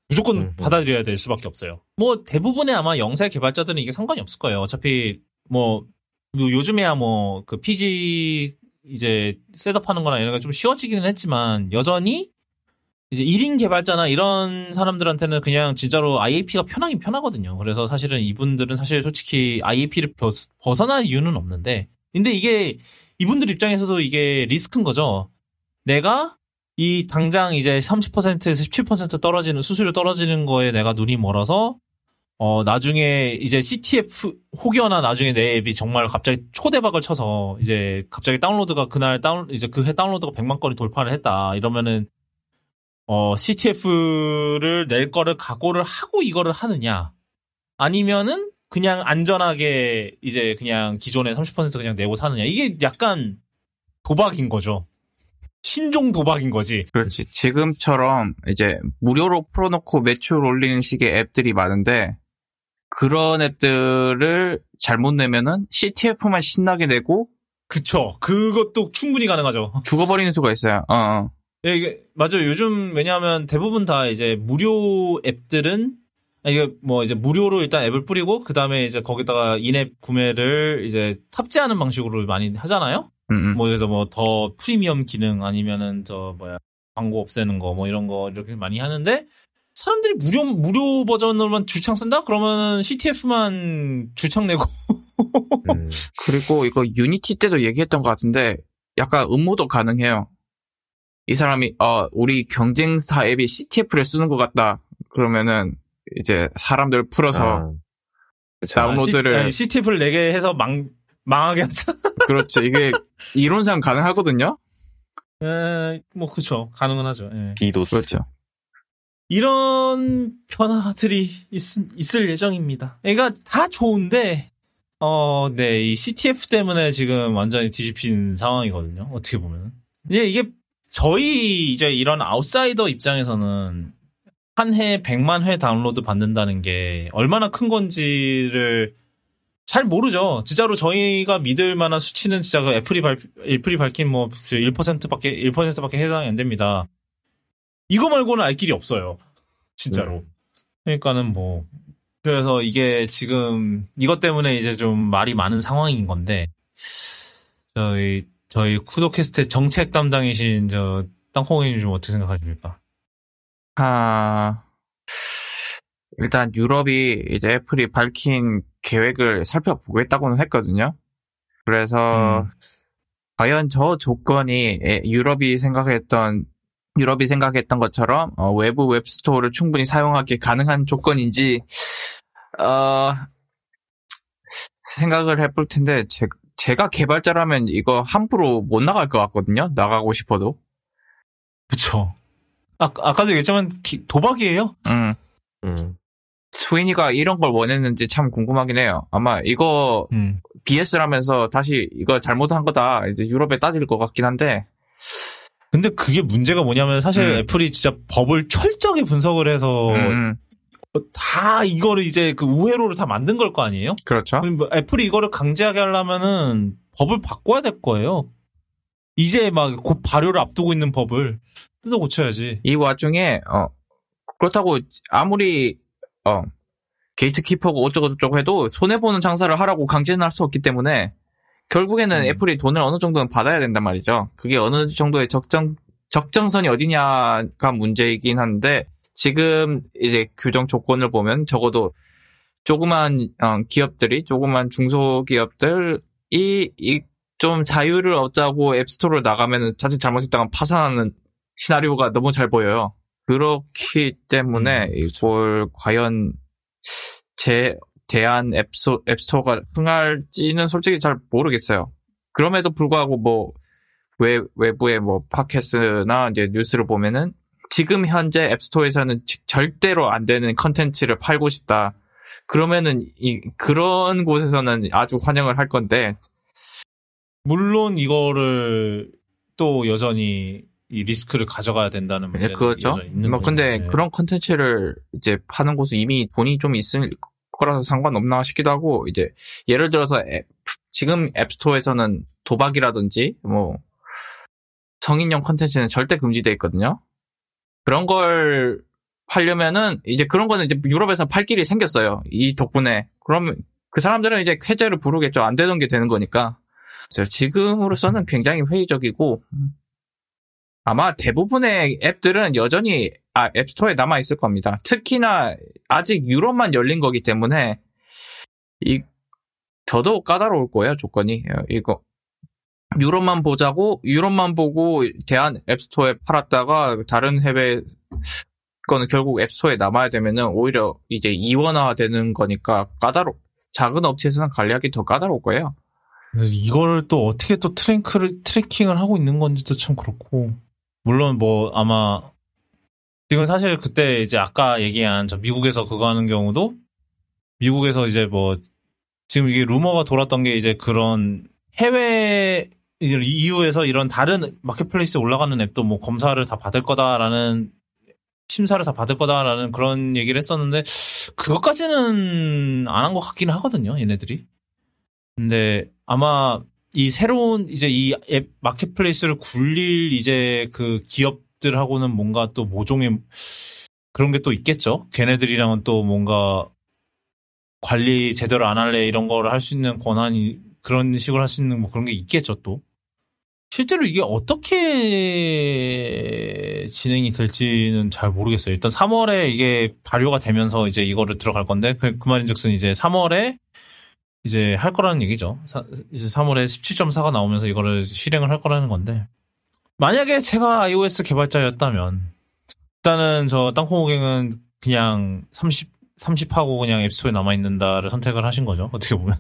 무조건 음. 받아들여야 될 수밖에 없어요. 뭐 대부분의 아마 영세 개발자들은 이게 상관이 없을 거예요. 어차피 뭐 요- 요즘에야 뭐 그 PG 이제 셋업하는 거나 이런 게 좀 쉬워지기는 했지만 여전히 이제 1인 개발자나 이런 사람들한테는 그냥 진짜로 IAP가 편하긴 편하거든요. 그래서 사실은 이분들은 사실 솔직히 IAP를 벗어날 이유는 없는데 근데 이게 이분들 입장에서도 이게 리스크인 거죠. 내가 이 당장 이제 30%에서 17% 떨어지는 수수료 떨어지는 거에 내가 눈이 멀어서 어, 나중에 이제 CTF 혹여나 나중에 내 앱이 정말 갑자기 초대박을 쳐서 이제 갑자기 다운로드가 그날 다운 이제 그 해 다운로드가 100만 건이 돌파를 했다. 이러면은 어, CTF를 낼 거를 각오를 하고 이거를 하느냐? 아니면은 그냥 안전하게 이제 그냥 기존에 30% 그냥 내고 사느냐? 이게 약간 도박인 거죠. 신종 도박인 거지. 그렇지. 지금처럼 이제 무료로 풀어놓고 매출 올리는 식의 앱들이 많은데 그런 앱들을 잘못 내면은 CTF만 신나게 내고 그쵸. 그것도 충분히 가능하죠. 죽어버리는 수가 있어요. 어, 어. 예, 이게 맞아요. 요즘 왜냐하면 대부분 다 이제 무료 앱들은 아, 이게 뭐 이제 무료로 일단 앱을 뿌리고 그 다음에 이제 거기다가 인앱 구매를 이제 탑재하는 방식으로 많이 하잖아요. 음, 음. 뭐 그래서 뭐 더 프리미엄 기능 아니면은 저 뭐야 광고 없애는 거 뭐 이런 거 이렇게 많이 하는데 사람들이 무료 무료 버전으로만 줄창 쓴다? 그러면 CTF만 줄창 내고 음, 그리고 이거 유니티 때도 얘기했던 것 같은데 약간 음모도 가능해요. 이 사람이 어 우리 경쟁사 앱이 CTF를 쓰는 것 같다. 그러면은 이제 사람들 풀어서 아, 그쵸. 다운로드를 아니, CTF를 내게 해서 망 망하게 하자. <laughs> 그렇죠. 이게 이론상 가능하거든요. 에, 뭐 그쵸 가능은 하죠. 예. 디도스. 그렇죠. 이런 변화들이 있, 있을 예정입니다. 그러니까 다 좋은데, 어, 네, 이 CTF 때문에 지금 완전히 뒤집힌 상황이거든요. 어떻게 보면. 이제 이게 저희 이제 이런 아웃사이더 입장에서는 한 해 100만 회 다운로드 받는다는 게 얼마나 큰 건지를 잘 모르죠. 진짜로 저희가 믿을 만한 수치는 진짜 그 애플이 발, 애플이 밝힌 뭐 1%밖에, 1%밖에 해당이 안 됩니다. 이거 말고는 알 길이 없어요. 진짜로. 그러니까는 뭐 그래서 이게 지금 이것 때문에 이제 좀 말이 많은 상황인 건데 저희 저희 쿠도캐스트의 정책 담당이신 저 땅콩이님 좀 어떻게 생각하십니까? 아, 일단 유럽이 이제 애플이 밝힌 계획을 살펴보겠다고는 했거든요. 그래서 음. 과연 저 조건이 에- 유럽이 생각했던 유럽이 생각했던 것처럼 어, 외부 앱스토어를 충분히 사용하기 가능한 조건인지 어, 생각을 해볼 텐데 제, 제가 개발자라면 이거 함부로 못 나갈 것 같거든요. 나가고 싶어도. 그쵸. 아, 아까도 얘기했지만 기- 도박이에요. 음. 음, 스위니가 이런 걸 원했는지 참 궁금하긴 해요. 아마 이거 음. BS라면서 다시 이거 잘못한 거다. 이제 유럽에 따질 것 같긴 한데. 근데 그게 문제가 뭐냐면 사실 음. 애플이 진짜 법을 철저하게 분석을 해서 음, 다 이거를 이제 그 우회로를 다 만든 걸 거 아니에요? 그렇죠. 뭐 애플이 이거를 강제하게 하려면은 법을 바꿔야 될 거예요. 이제 막 곧 발효를 앞두고 있는 법을 뜯어 고쳐야지. 이 와중에 어 그렇다고 아무리 어 게이트키퍼고 어쩌고 저쩌고 해도 손해 보는 장사를 하라고 강제는 할 수 없기 때문에 결국에는 음. 애플이 돈을 어느 정도는 받아야 된단 말이죠. 그게 어느 정도의 적정 적정선이 어디냐가 문제이긴 한데 지금 이제 규정 조건을 보면 적어도 조그만 어, 기업들이 조그만 중소기업들이 이 좀 자유를 얻자고 앱스토어를 나가면은 자칫 잘못했다가 파산하는 시나리오가 너무 잘 보여요. 그렇기 때문에 이걸 과연 제 대한 앱소, 앱스토어가 흥할지는 솔직히 잘 모르겠어요. 그럼에도 불구하고 뭐 외, 외부의 뭐 팟캐스트나 이제 뉴스를 보면은 지금 현재 앱스토어에서는 지- 절대로 안 되는 컨텐츠를 팔고 싶다. 그러면은 이 그런 곳에서는 아주 환영을 할 건데 물론 이거를 또 여전히 이 리스크를 가져가야 된다는 예, 문제는 그렇죠. 여전히 있는 뭐. 근데 네. 그런 컨텐츠를 이제 파는 곳은 이미 돈이 좀 있을 거라서 상관없나 싶기도 하고 이제 예를 들어서 앱- 지금 앱스토어에서는 도박이라든지 뭐 성인용 컨텐츠는 절대 금지돼 있거든요. 그런 걸 팔려면은 이제 그런 거는 이제 유럽에서 팔 길이 생겼어요. 이 덕분에 그러면 그 사람들은 이제 쾌재를 부르겠죠. 안 되던 게 되는 거니까. 그래서 지금으로서는 굉장히 회의적이고 아마 대부분의 앱들은 여전히 아, 앱스토어에 남아 있을 겁니다. 특히나 아직 유럽만 열린 거기 때문에 이 더더욱 까다로울 거예요 조건이 어, 이거 유럽만 보자고 유럽만 보고 대한 앱스토어에 팔았다가 다른 해외 거는 결국 앱스토어에 남아야 되면은 오히려 이제 이원화 되는 거니까 까다로 작은 업체에서는 관리하기 더 까다로울 거예요. 이거를 또 어떻게 또 트랭크를 트래킹을 하고 있는 건지도 참 그렇고 물론 뭐 아마 지금 사실 그때 이제 아까 얘기한 저 미국에서 그거 하는 경우도 미국에서 이제 뭐 지금 이게 루머가 돌았던 게 이제 그런 해외 이후에서 이런 다른 마켓플레이스에 올라가는 앱도 뭐 검사를 다 받을 거다라는 심사를 다 받을 거다라는 그런 얘기를 했었는데 그것까지는 안 한 것 같기는 하거든요 얘네들이. 근데 아마 이 새로운 이제 이 앱 마켓플레이스를 굴릴 이제 그 기업들하고는 뭔가 또 모종의 그런 게 또 있겠죠? 걔네들이랑은 또 뭔가 관리 제대로 안 할래 이런 거를 할 수 있는 권한이 그런 식으로 할 수 있는 뭐 그런 게 있겠죠 또 실제로 이게 어떻게 진행이 될지는 잘 모르겠어요. 일단 3월에 이게 발효가 되면서 이제 이거를 들어갈 건데 그, 그 말인즉슨 이제 3월에 이제 할 거라는 얘기죠. 사, 이제 3월에 17.4가 나오면서 이거를 실행을 할 거라는 건데 만약에 제가 iOS 개발자였다면 일단은 저 땅콩호갱은 그냥 30 30하고 그냥 앱스토어에 남아 있는다를 선택을 하신 거죠. 어떻게 보면.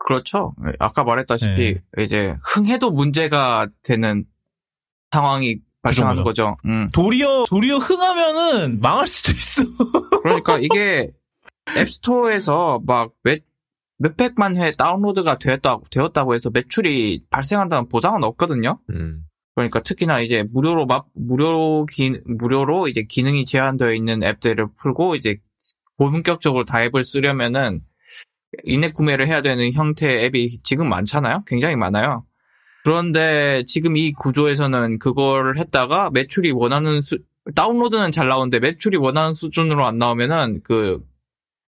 그렇죠. 아까 말했다시피 네. 이제 흥해도 문제가 되는 상황이 발생하는. 거죠. 음. 도리어 도리어 흥하면은 망할 수도 있어. <laughs> 그러니까 이게 앱스토어에서 막 몇, 몇백만 회 다운로드가 되었다고, 되었다고 해서 매출이 발생한다는 보장은 없거든요. 음. 그러니까 특히나 이제 무료로 막 무료로 기, 무료로 이제 기능이 제한되어 있는 앱들을 풀고 이제 본격적으로 다 앱을 쓰려면은 인앱 구매를 해야 되는 형태의 앱이 지금 많잖아요. 굉장히 많아요. 그런데 지금 이 구조에서는 그걸 했다가 매출이 원하는 수 다운로드는 잘 나오는데 매출이 원하는 수준으로 안 나오면은 그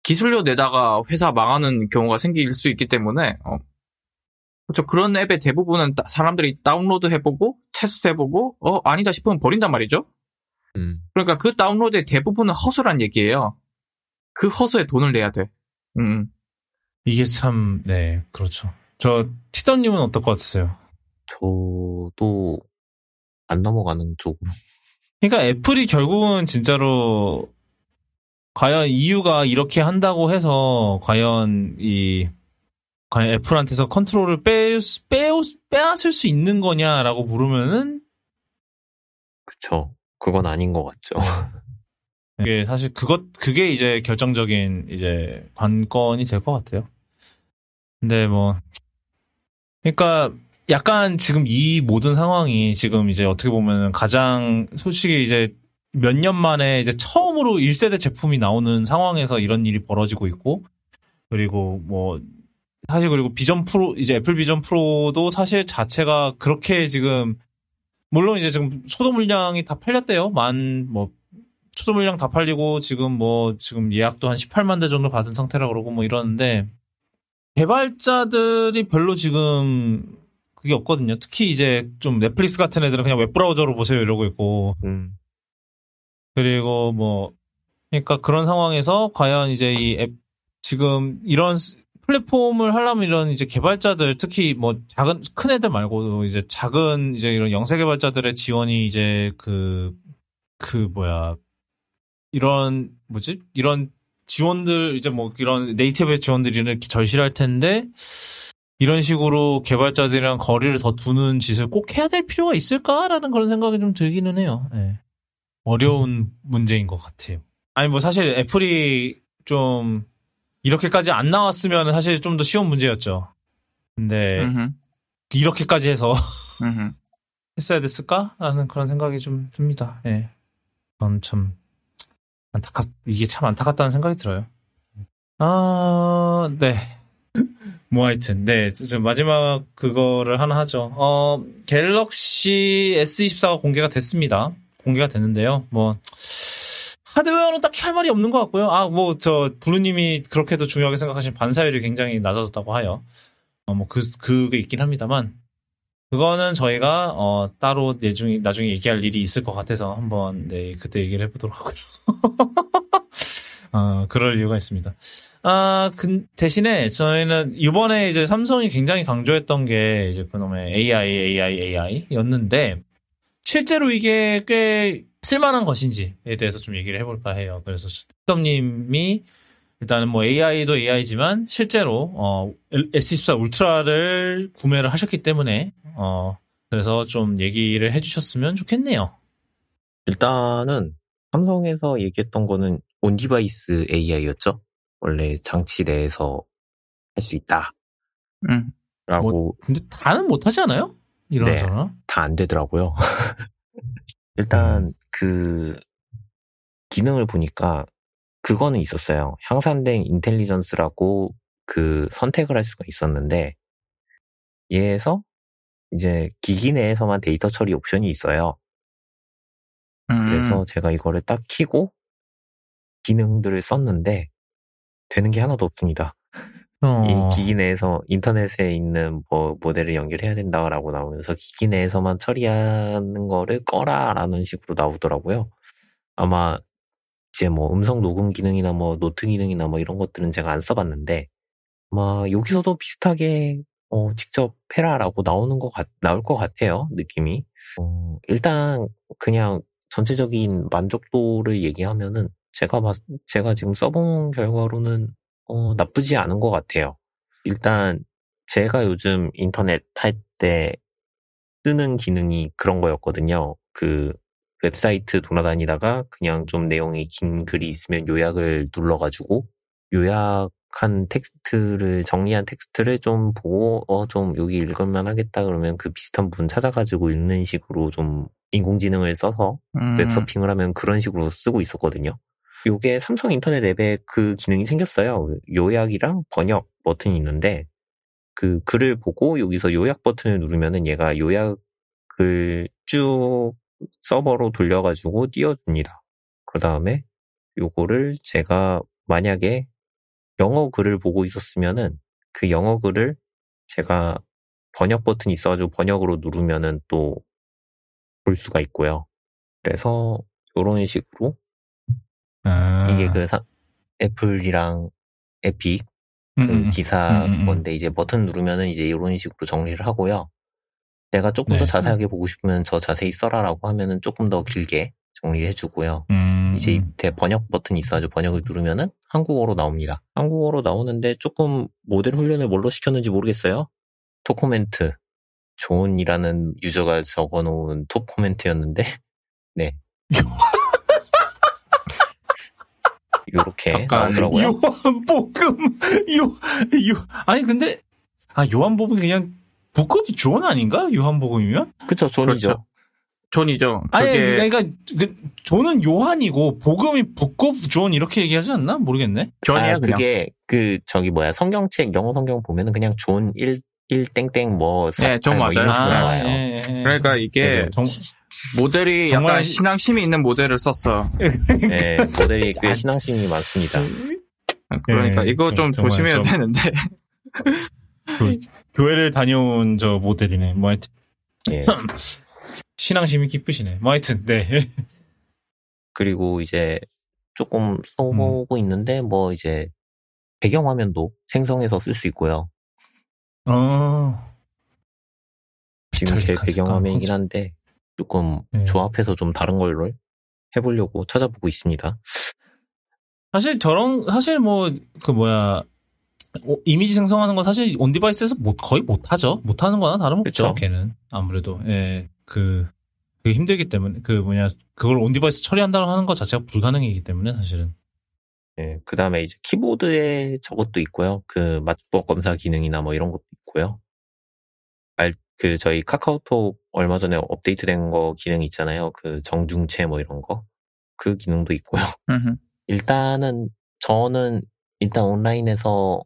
기술료 내다가 회사 망하는 경우가 생길 수 있기 때문에 어, 그렇죠. 그런 앱의 대부분은 따- 사람들이 다운로드 해보고 테스트 해보고 어 아니다 싶으면 버린단 말이죠. 음. 그러니까 그 다운로드의 대부분은 허수란 얘기예요. 그 허수에 돈을 내야 돼. 음. 이게 참, 네, 그렇죠. 저, 티더님은 어떨 것 같으세요? 저도 안 넘어가는 쪽으로. 그러니까 애플이 결국은 진짜로, 과연 EU가 이렇게 한다고 해서, 과연 이, 과연 애플한테서 컨트롤을 빼, 빼, 빼앗을 수 있는 거냐라고 물으면은, 그쵸. 그건 아닌 것 같죠. <laughs> 이게 사실 그것, 그게 이제 결정적인 이제 관건이 될 것 같아요. 근데 뭐, 그러니까 약간 지금 이 모든 상황이 지금 이제 어떻게 보면 가장 솔직히 이제 몇 년 만에 이제 처음으로 1세대 제품이 나오는 상황에서 이런 일이 벌어지고 있고, 그리고 뭐, 사실 그리고 비전 프로, 이제 애플 비전 프로도 사실 자체가 그렇게 지금, 물론 이제 지금 소도 물량이 다 팔렸대요. 만, 뭐, 초도 물량 다 팔리고 지금 뭐 지금 예약도 한 18만 대 정도 받은 상태라 그러고 뭐 이러는데 개발자들이 별로 지금 그게 없거든요. 특히 이제 좀 넷플릭스 같은 애들은 그냥 웹브라우저로 보세요 이러고 있고 음. 그리고 뭐 그러니까 그런 상황에서 과연 이제 이 앱 지금 이런 스- 플랫폼을 하려면 이런 이제 개발자들 특히 뭐 작은 큰 애들 말고도 이제 작은 이제 이런 영세 개발자들의 지원이 이제 그그 뭐야 이런 뭐지 이런 지원들 이제 뭐 이런 네이티브의 지원들이 이렇게 절실할 텐데 이런 식으로 개발자들이랑 거리를 더 두는 짓을 꼭 해야 될 필요가 있을까라는 그런 생각이 좀 들기는 해요. 예. 어려운 문제인 것 같아요. 아니 뭐 사실 애플이 좀 이렇게까지 안 나왔으면 사실 좀 더 쉬운 문제였죠. 근데 음흠. 이렇게까지 해서. <laughs> 했어야 됐을까라는 그런 생각이 좀 듭니다. 예. 전참 안타깝 이게 참 안타깝다는 생각이 들어요. 아, 네. <laughs> 뭐 하여튼 네, 저 마지막 그거를 하나 하죠. 어, 갤럭시 S24가 공개가 됐습니다. 공개가 됐는데요. 뭐 하드웨어는 딱히 할 말이 없는 것 같고요. 아, 뭐 저 부르님이 그렇게도 중요하게 생각하신 반사율이 굉장히 낮아졌다고 하여 어, 뭐 그 그게 있긴 합니다만 그거는 저희가 어 따로 나중에 나중에 얘기할 일이 있을 것 같아서 한번 네 그때 얘기를 해보도록 하고요. <laughs> 어 그럴 이유가 있습니다. 아 그, 대신에 저희는 이번에 이제 삼성이 굉장히 강조했던 게 이제 그놈의 AI AI AI였는데 실제로 이게 꽤 쓸만한 것인지에 대해서 좀 얘기를 해볼까 해요. 그래서 덤님이 일단은 뭐 AI도 AI지만 실제로 어 S24 울트라를 구매를 하셨기 때문에 어 그래서 좀 얘기를 해주셨으면 좋겠네요. 일단은 삼성에서 얘기했던 거는 on-device AI였죠. 원래 장치 내에서 할 수 있다. 음. 라고 근데 다는 못하지 않아요? 이러저러. 다 안 되더라고요. <laughs> 일단 음. 그 기능을 보니까 그거는 있었어요. 향상된 intelligence라고 그 선택을 할 수가 있었는데 얘에서 이제 기기 내에서만 데이터 처리 옵션이 있어요. 음. 그래서 제가 이거를 딱 키고 기능들을 썼는데 되는 게 하나도 없습니다. 어. 이 기기 내에서 인터넷에 있는 뭐 모델을 연결해야 된다라고 나오면서 기기 내에서만 처리하는 거를 꺼라라는 식으로 나오더라고요. 아마 이제 뭐 음성 녹음 기능이나 뭐 노트 기능이나 뭐 이런 것들은 제가 안 써봤는데 아마 여기서도 비슷하게 어, 직접 해라라고 나오는 것 같, 나올 것 같아요 느낌이. 어, 일단 그냥 전체적인 만족도를 얘기하면은 제가 봤, 제가 지금 써본 결과로는 어, 나쁘지 않은 것 같아요. 일단 제가 요즘 인터넷 할 때 쓰는 기능이 그런 거였거든요. 그 웹사이트 돌아다니다가 그냥 좀 내용이 긴 글이 있으면 요약을 눌러가지고 요약한 텍스트를 정리한 텍스트를 좀 보고 어 좀 여기 읽을만 하겠다 그러면 그 비슷한 부분 찾아가지고 읽는 식으로 좀 인공지능을 써서 음. 웹서핑을 하면 그런 식으로 쓰고 있었거든요. 요게 삼성 인터넷 앱에 그 기능이 생겼어요. 요약이랑 번역 버튼이 있는데 그 글을 보고 여기서 요약 버튼을 누르면은 얘가 요약을 쭉 서버로 돌려가지고 띄워줍니다. 그 다음에 요거를 제가 만약에 영어 글을 보고 있었으면은 그 영어 글을 제가 번역 버튼이 있어가지고 번역으로 누르면은 또 볼 수가 있고요. 그래서 요런 식으로 아. 이게 그 사- 애플이랑 에픽 그. 기사. 건데 이제 버튼 누르면은 이제 이런 식으로 정리를 하고요. 내가 조금 네. 더 자세하게 보고 싶으면 저 자세히 써라라고 하면은 조금 더 길게 정리를 해주고요. 음, 이제 이 음. 밑에 번역 버튼이 있어가지고 번역을 누르면은 한국어로 나옵니다. 한국어로 나오는데 조금 모델 훈련을 뭘로 시켰는지 모르겠어요. top comment John이라는 유저가 적어 놓은 top comment였는데 <laughs> 네 <laughs> 요렇게 약간 나오더라고요. 요한복음 <laughs> 요, 요 아니 근데 아 요한복음 그냥 복음이 존 아닌가? 요한복음이면? 그쵸 존이죠. 그렇죠. 존이죠. 아니 그게 그러니까 그 존은 요한이고 복음이 book of John 이렇게 얘기하지 않나? 모르겠네. 존이야 아, 그냥. 그게 그 저기 뭐야 성경책 영어 성경 보면은 그냥 존 1, 1 땡땡 뭐 네, 존48뭐 이런 맞아요. 식으로 나와요. 예, 예. 그러니까 이게 네, 정, 모델이 정말 약간 시- 신앙심이 있는 모델을 썼어. 네, 모델이 <laughs> 꽤 아, 신앙심이 많습니다. 그러니까 예, 이거 정- 좀 정말 조심해야 좀- 되는데. 그, 교회를 다녀온 저 모델이네. 뭐 하여튼 예. <laughs> 신앙심이 깊으시네. 뭐 하여튼 네. <laughs> 그리고 이제 조금 써보고 음. 있는데 뭐 이제 배경화면도 생성해서 쓸 수 있고요. 어. 지금 제 배경화면이긴 한데 조금 네. 조합해서 좀 다른 걸로 해보려고 찾아보고 있습니다. 사실 저런 사실 뭐 그 뭐야 어, 이미지 생성하는 거 사실 on device에서 못 거의 못 하죠. 못 하는 거나 다름없죠. 그쵸. 걔는 아무래도 예 그 그 힘들기 때문에 그 뭐냐 그걸 on device 처리한다고 하는 것 자체가 불가능이기 때문에 사실은 예, 그 다음에 이제 키보드에 저것도 있고요. 그 맞춤법 검사 기능이나 뭐 이런 것도 있고요. 알, 그 저희 카카오톡 얼마 전에 업데이트된 거 기능 있잖아요. 그 정중체 뭐 이런 거. 그 기능도 있고요. 일단은 저는 일단 온라인에서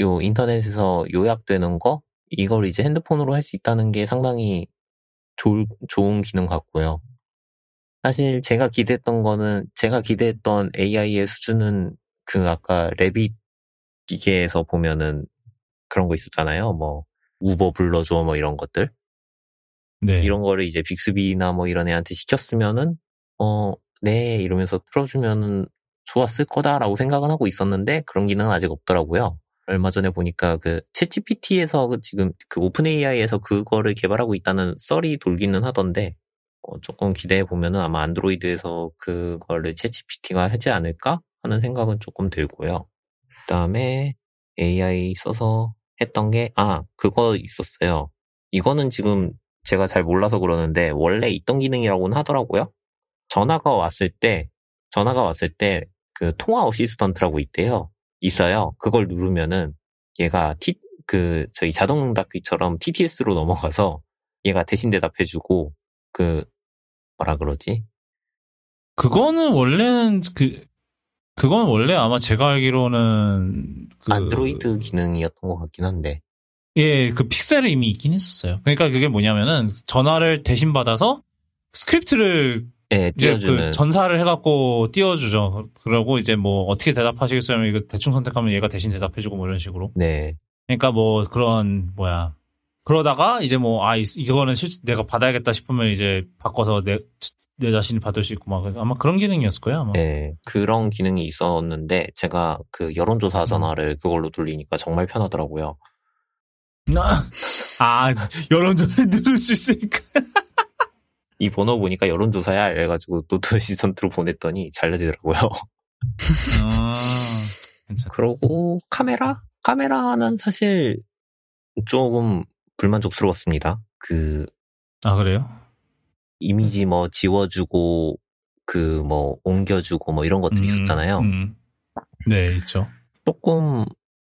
요 인터넷에서 요약되는 거 이걸 이제 핸드폰으로 할 수 있다는 게 상당히 좋, 좋은 기능 같고요. 사실 제가 기대했던 거는 제가 기대했던 AI의 수준은 그 아까 레빗 기계에서 보면은 그런 거 있었잖아요. 뭐 우버 불러줘 뭐 이런 것들 네 이런 거를 이제 빅스비나 뭐 이런 애한테 시켰으면은 어, 네 이러면서 틀어주면은 좋았을 거다라고 생각은 하고 있었는데 그런 기능은 아직 없더라고요. 얼마 전에 보니까 그 챗GPT에서 지금 그 오픈 AI에서 그거를 개발하고 있다는 썰이 돌기는 하던데 어, 조금 기대해 보면은 아마 안드로이드에서 그거를 챗GPT가 하지 않을까 하는 생각은 조금 들고요. 그다음에 AI 써서 했던 게 아 그거 있었어요. 이거는 지금 제가 잘 몰라서 그러는데 원래 있던 기능이라고는 하더라고요. 전화가 왔을 때 전화가 왔을 때 그 통화 어시스턴트라고 있대요. 있어요. 그걸 누르면은 얘가 T 그 저희 자동응답기처럼 TTS로 넘어가서 얘가 대신 대답해주고 그 뭐라 그러지? 그거는 원래는 그 그건 원래 아마 제가 알기로는 그 안드로이드 기능이었던 것 같긴 한데 예, 그 픽셀에 이미 있긴 했었어요. 그러니까 그게 뭐냐면은 전화를 대신 받아서 스크립트를 예, 이제 그 전사를 해갖고 띄워주죠. 그러고 이제 뭐 어떻게 대답하시겠어요? 이거 대충 선택하면 얘가 대신 대답해주고 뭐 이런 식으로. 네 그러니까 뭐 그런 뭐야. 그러다가 이제 뭐 아 이거는 실 내가 받아야겠다 싶으면 이제 바꿔서 내 내 자신이 받을 수 있고 막 아마 그런 기능이었을 거예요. 아마. 네, 그런 기능이 있었는데 제가 그 음. 여론조사 전화를 그걸로 돌리니까 정말 편하더라고요. 아 여론조사 누를 수 있으니까. <laughs> 이 번호 보니까 여론조사야 이래가지고 note assistant로 보냈더니 잘 되더라고요. 아. 그러고 카메라? 카메라는 사실 조금 불만족스러웠습니다. 그 아 그래요? 이미지 뭐 지워주고 그 뭐 옮겨주고 뭐 이런 것들이 음, 있었잖아요. 음. 네, 있죠. 조금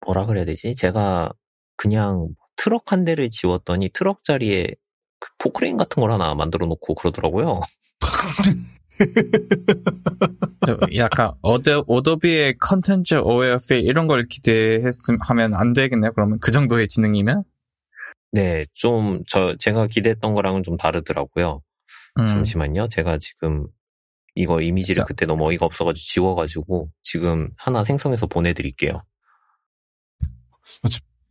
뭐라 그래야 되지? 제가 그냥 트럭 한 대를 지웠더니 트럭 자리에 그 포크레인 같은 걸 하나 만들어 놓고 그러더라고요. <laughs> 약간 어도, 오도비의 contents aware fill 이런 걸 기대했으면 안 되겠네요. 그러면 그 정도의 지능이면? 네, 좀 저 제가 기대했던 거랑은 좀 다르더라고요. 음. 잠시만요. 제가 지금 이거 이미지를 자. 그때 너무 어이가 없어가지고 지워가지고 지금 하나 생성해서 보내드릴게요.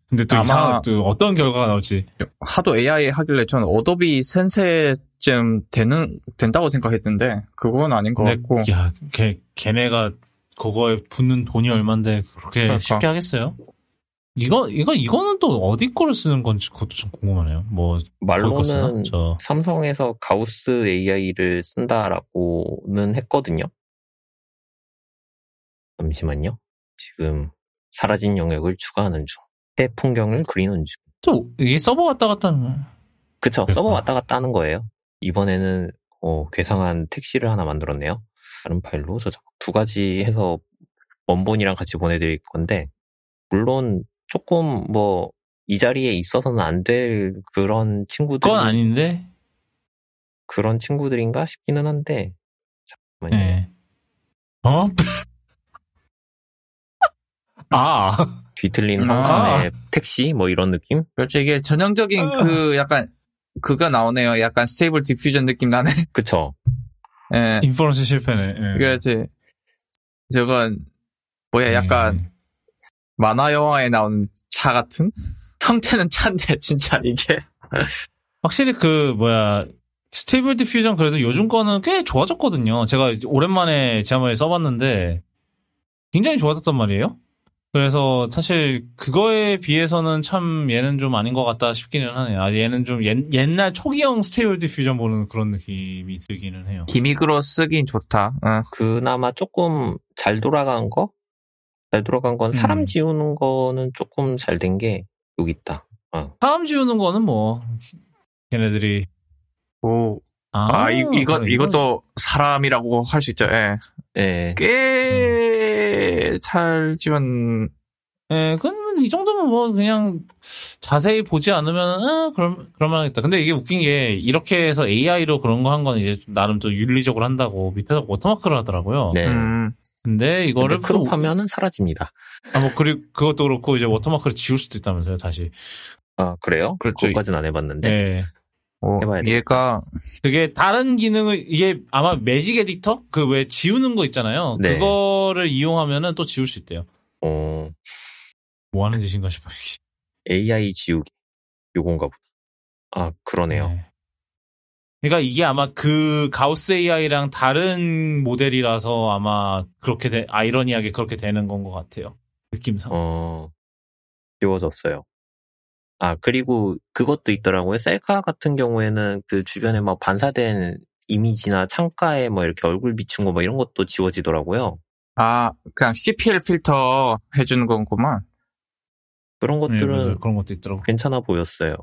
근데 또 아마- 이상 또 어떤 결과가 나올지. 하도 AI 하길래 저는 어도비 Sensei쯤 되는 된다고 생각했는데 그건 아닌 것 같고 야, 걔 걔네가 그거에 붙는 돈이 얼만데 그렇게 그러니까. 쉽게 하겠어요? 이거 이거 이거는 또 어디 거를 쓰는 건지 그것도 좀 궁금하네요. 뭐? 말로는 저 삼성에서 가우스 AI를 쓴다라고는 했거든요. 잠시만요. 지금 사라진 영역을 추가하는 중. 새 풍경을 그리는 중. 또 이게 서버 왔다 갔다 하는 그쵸. 그랬구나. 서버 왔다 갔다 하는 거예요. 이번에는 어, 괴상한 택시를 하나 만들었네요. 다른 파일로 저장. 두 가지 해서 원본이랑 같이 보내드릴 건데 물론 조금 뭐 이 자리에 있어서는 안 될 그런 친구들 그건 아닌데. 그런 친구들인가 싶기는 한데 잠깐만요. 예. 어? <laughs> 아, 뒤틀린 아. 황산의 택시 뭐 이런 느낌? 그렇죠 이게 전형적인 아. 그 약간 그거 나오네요. 약간 Stable Diffusion 느낌 나네. <laughs> 그쵸. 예. inference 실패네. 예. 그렇지. 저건 뭐야 약간 예. 만화 영화에 나오는 차 같은 <laughs> 형태는 차인데 진짜 이게 <laughs> 확실히 그 뭐야 Stable Diffusion 그래도 요즘 거는 꽤 좋아졌거든요. 제가 오랜만에 지난번에 써봤는데 굉장히 좋아졌단 말이에요. 그래서 사실 그거에 비해서는 참 얘는 좀 아닌 것 같다 싶기는 하네요. 아, 얘는 좀 옛, 옛날 초기형 Stable Diffusion 보는 그런 느낌이 들기는 해요. gimmick으로 쓰긴 좋다. 어. 그나마 조금 잘 돌아간 거? 잘 돌아간 건 사람 음. 지우는 거는 조금 잘 된 게 여기 있다. 어. 사람 지우는 거는 뭐 걔네들이 오. 아, 아, 이, 이거, 이것도 사람이라고 할 수 있죠. 예. 예. 꽤, 잘 지웠, 예, 그건 이 정도면 뭐 그냥 자세히 보지 않으면 아, 그럼 그럴만하겠다. 근데 이게 웃긴 게 이렇게 해서 AI로 그런 거 한 건 이제 좀 나름 또 윤리적으로 한다고 밑에다 워터마크를 하더라고요. 네. 음, 근데 이거를 근데 crop하면은 사라집니다. 아, 뭐 그리고 그것도 그렇고 이제 워터마크를 지울 수도 있다면서요, 다시. 아, 그래요? 그렇죠. 그것까지는 안 해봤는데. 네. 오, 해봐야 되겠다. 얘가, 그게 다른 기능을 이게 아마 매직 에디터 그 왜 지우는 거 있잖아요. 네. 그거를 이용하면은 또 지울 수 있대요. 어, 뭐 하는 짓인가 싶어요. AI 지우기. 요건가 보다. 아, 그러네요. 네. 그러니까 이게 아마 그 가우스 AI랑 다른 모델이라서 아마 그렇게 되, 아이러니하게 그렇게 되는 건 것 같아요. 느낌상. 어, 지워졌어요. 아, 그리고 그것도 있더라고요. 셀카 같은 경우에는 그 주변에 막 반사된 이미지나 창가에 뭐 이렇게 얼굴 비춘 거 뭐 이런 것도 지워지더라고요. 아, 그냥 CPL 필터 해주는 건구만. 그런 네, 것들은 맞아요. 그런 것도 있더라고. 괜찮아 보였어요.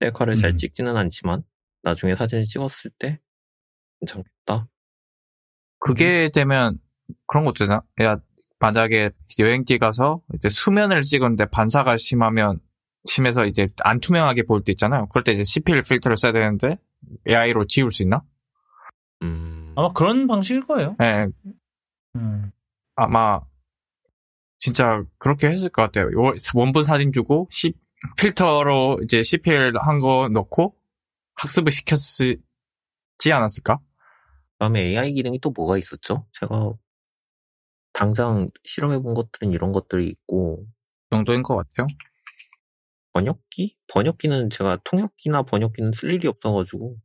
셀카를 잘 음. 찍지는 않지만 나중에 사진을 찍었을 때 괜찮겠다. 그게 되면 그런 것도 되나? 야, 만약에 여행지 가서 이제 수면을 찍었는데 반사가 심하면 심해서 이제 안 투명하게 보일 때 있잖아요. 그럴 때 이제 CPL 필터를 써야 되는데 AI로 지울 수 있나? 음, 아마 그런 방식일 거예요. 예, 음. 아마 진짜 그렇게 했을 것 같아요. 요- 원본 사진 주고 C- 필터로 이제 CPL 한 거 넣고 학습을 시켰지 않았을까? 다음에 AI 기능이 또 뭐가 있었죠? 제가 당장 실험해 본 것들은 이런 것들이 있고 그 정도인 것 같아요. 번역기? 번역기는 제가 통역기나 번역기는 쓸 일이 없어가지고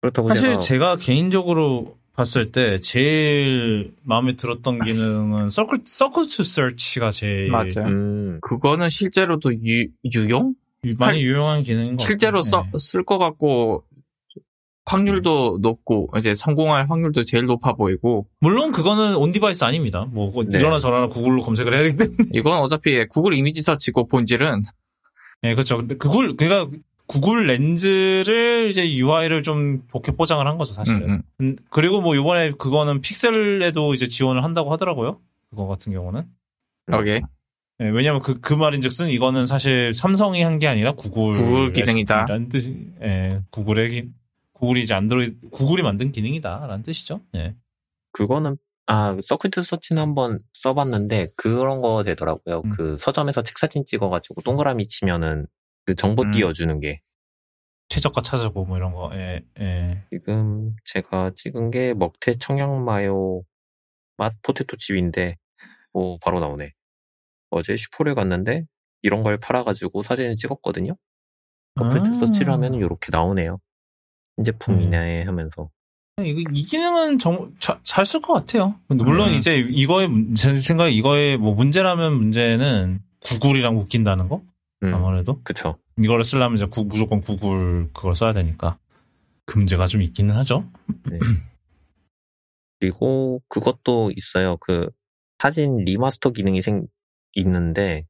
그렇다고 사실 제가 제가 개인적으로 봤을 때 제일 마음에 들었던 기능은 circle circle to search가 제일 맞아요. 음, 그거는 실제로도 유, 유용? 유- 많이 유용한 기능인 것 실제로 같아요. 네. 쓸것 같고 확률도 높고 이제 성공할 확률도 제일 높아 보이고 물론 그거는 on device 아닙니다. 뭐 네. 이러나 저러나 구글로 검색을 해야 되기 때문에. 이건 어차피 구글 이미지 search고 본질은 네, 그렇죠. 근데 구글 그러니까 구글 렌즈를 이제 UI를 좀 좋게 포장을 한 거죠, 사실은. 음, 음. 음, 그리고 뭐 이번에 그거는 픽셀에도 이제 지원을 한다고 하더라고요. 그거 같은 경우는. 오케이 네, 왜냐면 그, 그 말인즉슨 이거는 사실 삼성이 한 게 아니라 구글. 구글 기능이다. 라는 뜻이, 예, 구글의, 기- 구글이 이제 안드로이드, 구글이 만든 기능이다. 라는 뜻이죠. 예. 그거는 아 서큐트 서치는 한번 써봤는데 그런 거 되더라고요. 음. 그 서점에서 책 사진 찍어가지고 동그라미 치면은 그 정보 음. 띄워주는 게 최저가 찾아고 뭐 이런 거, 예, 예. 지금 제가 찍은 게 먹태 청양 마요 맛 포테토 칩인데 오 바로 나오네. 어제 슈퍼를 갔는데 이런 걸 팔아가지고 사진을 찍었거든요. 서큐트 아. 서치를 하면 이렇게 나오네요. 신제품이네 하면서 이거, 이 기능은 정, 잘쓸 것 같아요. 물론 음. 이제 이거의, 문- 제 생각에 이거의 뭐 문제라면 문제는 구글이랑 묶인다는 거? 음, 아무래도. 그쵸. 이거를 쓰려면 이제 구- 무조건 구글 그걸 써야 되니까. 그 문제가 좀 있기는 하죠. <clears throat> 그리고 그것도 있어요. 그 사진 remaster 기능이 생 있는데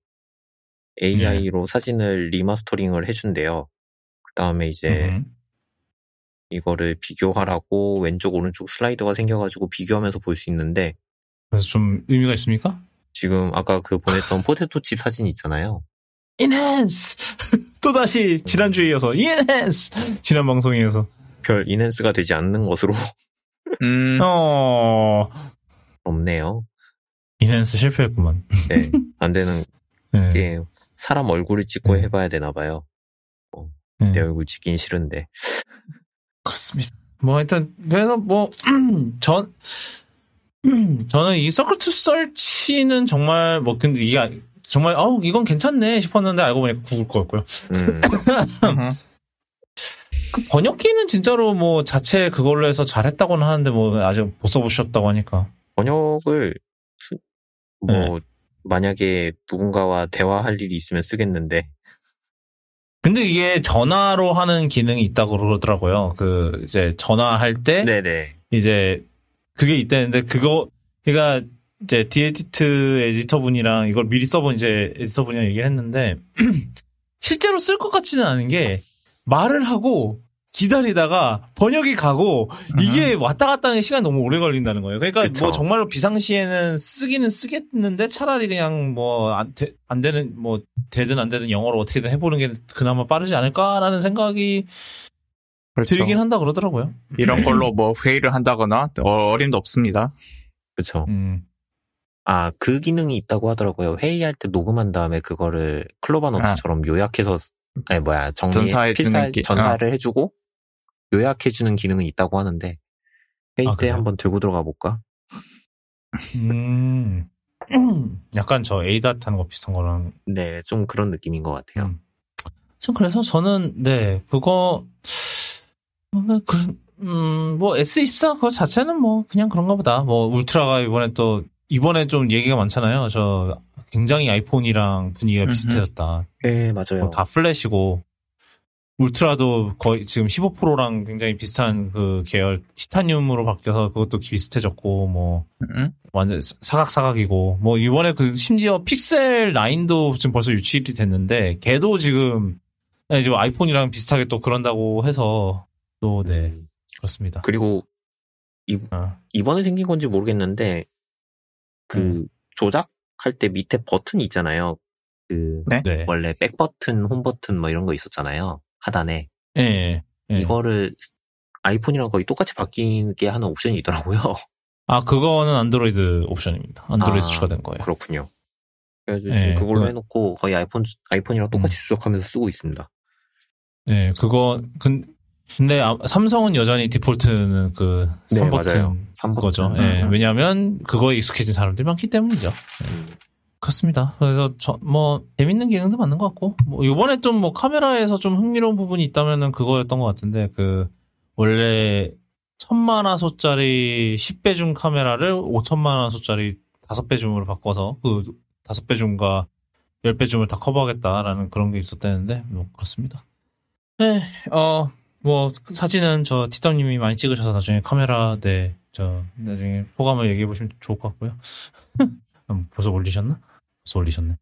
AI로 사진을 remastering을 해준대요. 그 다음에 이제 음. 이거를 비교하라고 왼쪽 오른쪽 slider가 생겨가지고 비교하면서 볼 수 있는데 그래서 좀 의미가 있습니까? 지금 아까 그 보냈던 <laughs> 포테토 칩 사진 있잖아요. enhance! <laughs> 또다시 지난주에 이어서 enhance! 지난 방송에 이어서. 별 enhance가 되지 않는 것으로 <laughs> 음, 어, 없네요. enhance 실패했구만. 네, 안 되는 네. 게 사람 얼굴을 찍고 네. 해봐야 되나 봐요. 네. 내 얼굴 찍긴 싫은데. 그렇습니다. 뭐 하여튼 그래서 뭐 <clears throat> 전 <clears throat> 저는 이 Circle to Search는 정말 뭐 근데 이게 아- 정말 어 이건 괜찮네 싶었는데 알고 보니까 구글 거였고요. 음, 음. <laughs> 그 번역기는 진짜로 뭐 자체 그걸로 해서 잘했다고는 하는데 뭐 아직 못 써보셨다고 하니까 번역을 수- 뭐 네. 만약에 누군가와 대화할 일이 있으면 쓰겠는데 근데 이게 전화로 하는 기능이 있다고 그러더라고요. 그 이제 전화할 때 네네 이제 그게 있다는데 그거 그러니까 이제 디에디트 에디터 분이랑 이걸 미리 써본 이제 에디터 분이랑 얘기를 했는데 <clears throat> 실제로 쓸 것 같지는 않은 게 말을 하고 기다리다가 번역이 가고 이게 왔다 갔다 하는 시간이 너무 오래 걸린다는 거예요. 그러니까 그쵸. 뭐 정말로 비상시에는 쓰기는 쓰겠는데 차라리 그냥 뭐안 안 되는 뭐 되든 안 되든 영어로 어떻게든 해보는 게 그나마 빠르지 않을까라는 생각이 그렇죠. 들긴 한다 그러더라고요. 이런 <laughs> 걸로 뭐 회의를 한다거나 어, 어림도 없습니다. 그쵸 음. 아 그 기능이 있다고 하더라고요 회의할 때 녹음한 다음에 그거를 클로바 노트처럼 요약해서 아니 뭐야 정리 전사해 주는 필사 기- 전사를 해주고 요약해주는 기능은 있다고 하는데 회의 아, 때? 한번 들고 들어가 볼까? 음. <clears throat> 약간 저 에이닷 하는 거 비슷한 거랑. 네, 좀 그런 느낌인 것 같아요. 음. 전 그래서 저는, 네, 그거, 어, 그, 음, 뭐, S24 그거 자체는 뭐, 그냥 그런가 보다. 뭐, 울트라가 이번에 또 이번에 좀 얘기가 많잖아요. 저 굉장히 아이폰이랑 분위기가 음흠. 비슷해졌다. 네, 맞아요. 뭐 다 플래시고 울트라도 거의 지금 15%랑 굉장히 비슷한 그 계열 티타늄으로 바뀌어서 그것도 비슷해졌고 뭐 음? 완전 사각사각이고 뭐 이번에 그 심지어 픽셀 9도 지금 벌써 유출이 됐는데 걔도 지금 네, 지금 아이폰이랑 비슷하게 또 그런다고 해서 또네 음, 그렇습니다. 그리고 어. 이번에 생긴 건지 모르겠는데 그 음. 조작할 때 밑에 버튼이 있잖아요. 그 네? 네. 원래 백 버튼, 홈 버튼 뭐 이런 거 있었잖아요. 하단에 예. 예. 예. 이거를 아이폰이랑 거의 똑같이 바뀌게 하는 옵션이 있더라고요. 아 그거는 안드로이드 옵션입니다. 안드로이드 아, 추가된 거예요. 그렇군요. 그래서 네, 지금 그걸로 그거- 해놓고 거의 아이폰 아이폰이랑 똑같이 음. 추적하면서 쓰고 있습니다. 네, 그거 근 근데 아- 삼성은 여전히 디폴트는 그 네, 3버튼 맞아요. 3버튼. 거죠. 음, 예, 음. 왜냐하면 그거에 익숙해진 사람들이 많기 때문이죠. 음. 그렇습니다. 그래서 저 뭐 재밌는 기능도 많은 것 같고 뭐 이번에 좀 뭐 카메라에서 좀 흥미로운 부분이 있다면은 그거였던 것 같은데 그 원래 천만 화소짜리 10배 줌 카메라를 5천만 화소짜리 5배 줌으로 바꿔서 그 5배 줌과 10배 줌을 다 커버하겠다라는 그런 게 있었다는데 뭐 그렇습니다. 네, 어, 뭐 사진은 저 티덤님이 많이 찍으셔서 나중에 카메라 네, 저 나중에 소감을 얘기해 보시면 좋을 것 같고요. <laughs> 음, 벌써 올리셨나? 벌써 올리셨네.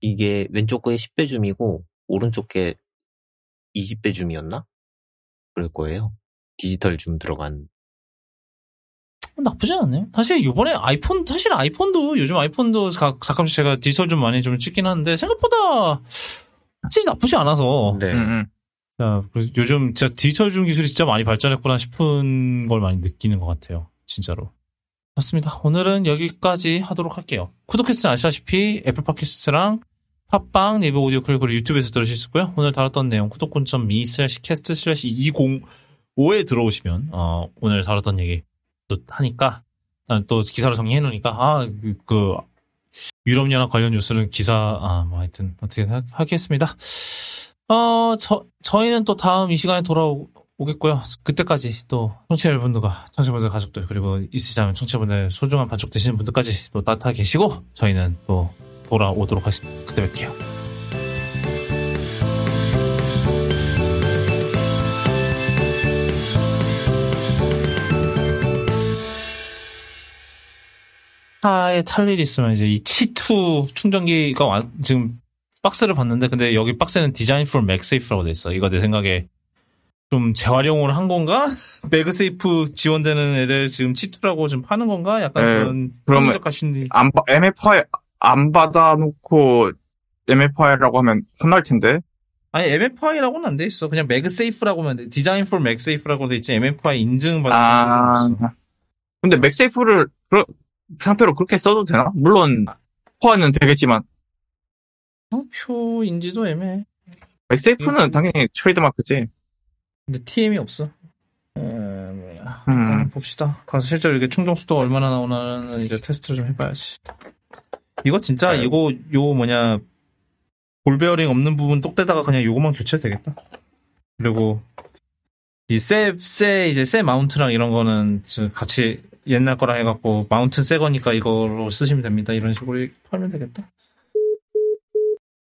이게 왼쪽 거에 10배 줌이고 오른쪽 게 20배 줌이었나? 그럴 거예요. 디지털 줌 들어간. 나쁘진 않네요. 사실 이번에 아이폰, 사실 아이폰도, 요즘 아이폰도 가, 가끔씩 제가 디지털 줌 많이 좀 찍긴 하는데, 생각보다, 사실 나쁘지 않아서. 네. 음, 음. 자, 요즘 진짜 디지털 줌 기술이 진짜 많이 발전했구나 싶은 걸 많이 느끼는 것 같아요. 진짜로. 좋습니다. 오늘은 여기까지 하도록 할게요. 쿠도캐스트는 아시다시피 애플 팟캐스트랑 팟빵, 네이버 오디오클립 그리고 유튜브에서 들으실 수 있고요. 오늘 다뤘던 내용 쿠도.me 슬래시 cast 슬래시 205에 들어오시면 어, 오늘 다뤘던 얘기 또 하니까 난또 기사로 정리해 놓으니까 아, 그, 그 유럽연합 관련 뉴스는 기사 아, 뭐 하여튼 어떻게 하, 하겠습니다. 어, 저, 저희는 또 다음 이 시간에 돌아오 겠고요. 그때까지 또 청취자 여러분들과 청취자분들 가족들 그리고 있으시다면 청취자분들 소중한 반쪽 되시는 분들까지 또 따뜻하게 계시고 저희는 또 돌아오도록 하겠습니다. 그때 뵐게요. 차에 탈 일이 있으면 이제 이 치투 충전기가 와- 지금 박스를 봤는데 근데 여기 박스에는 디자인 for 맥세이프라고 돼 있어. 이거 내 생각에 좀 재활용을 한 건가? <laughs> MagSafe 지원되는 애를 지금 Qi2라고 지금 파는 건가? 약간 네, 그런 그러면- 가신이 안, 바- MFI 안 받아놓고 MFI라고 하면 혼날 텐데. 아니 MFI라고는 안 돼 있어. 그냥 MagSafe라고 하면 돼. Designed for MagSafe라고 돼 있지. MFI 인증받은 아, 건 없어. 근데 MagSafe를 그 상태로 그렇게 써도 되나? 물론 포화는 되겠지만 상표인지도 애매해. MagSafe는 당연히 트레이드마크지. 근데 TM이 없어. 에, 뭐야. 음. 일단 봅시다. 가서 실제로 이게 충전 속도가 얼마나 나오나는 이제 테스트를 좀 해봐야지. 이거 진짜 네. 이거 요 뭐냐 볼베어링 없는 부분 똑 떼다가 그냥 요거만 교체해도 되겠다. 그리고 이쇠쇠 이제 쇠 마운트랑 이런 거는 저 같이 옛날 거랑 해갖고 마운트 새 거니까 이걸로 쓰시면 됩니다. 이런 식으로 팔면 되겠다.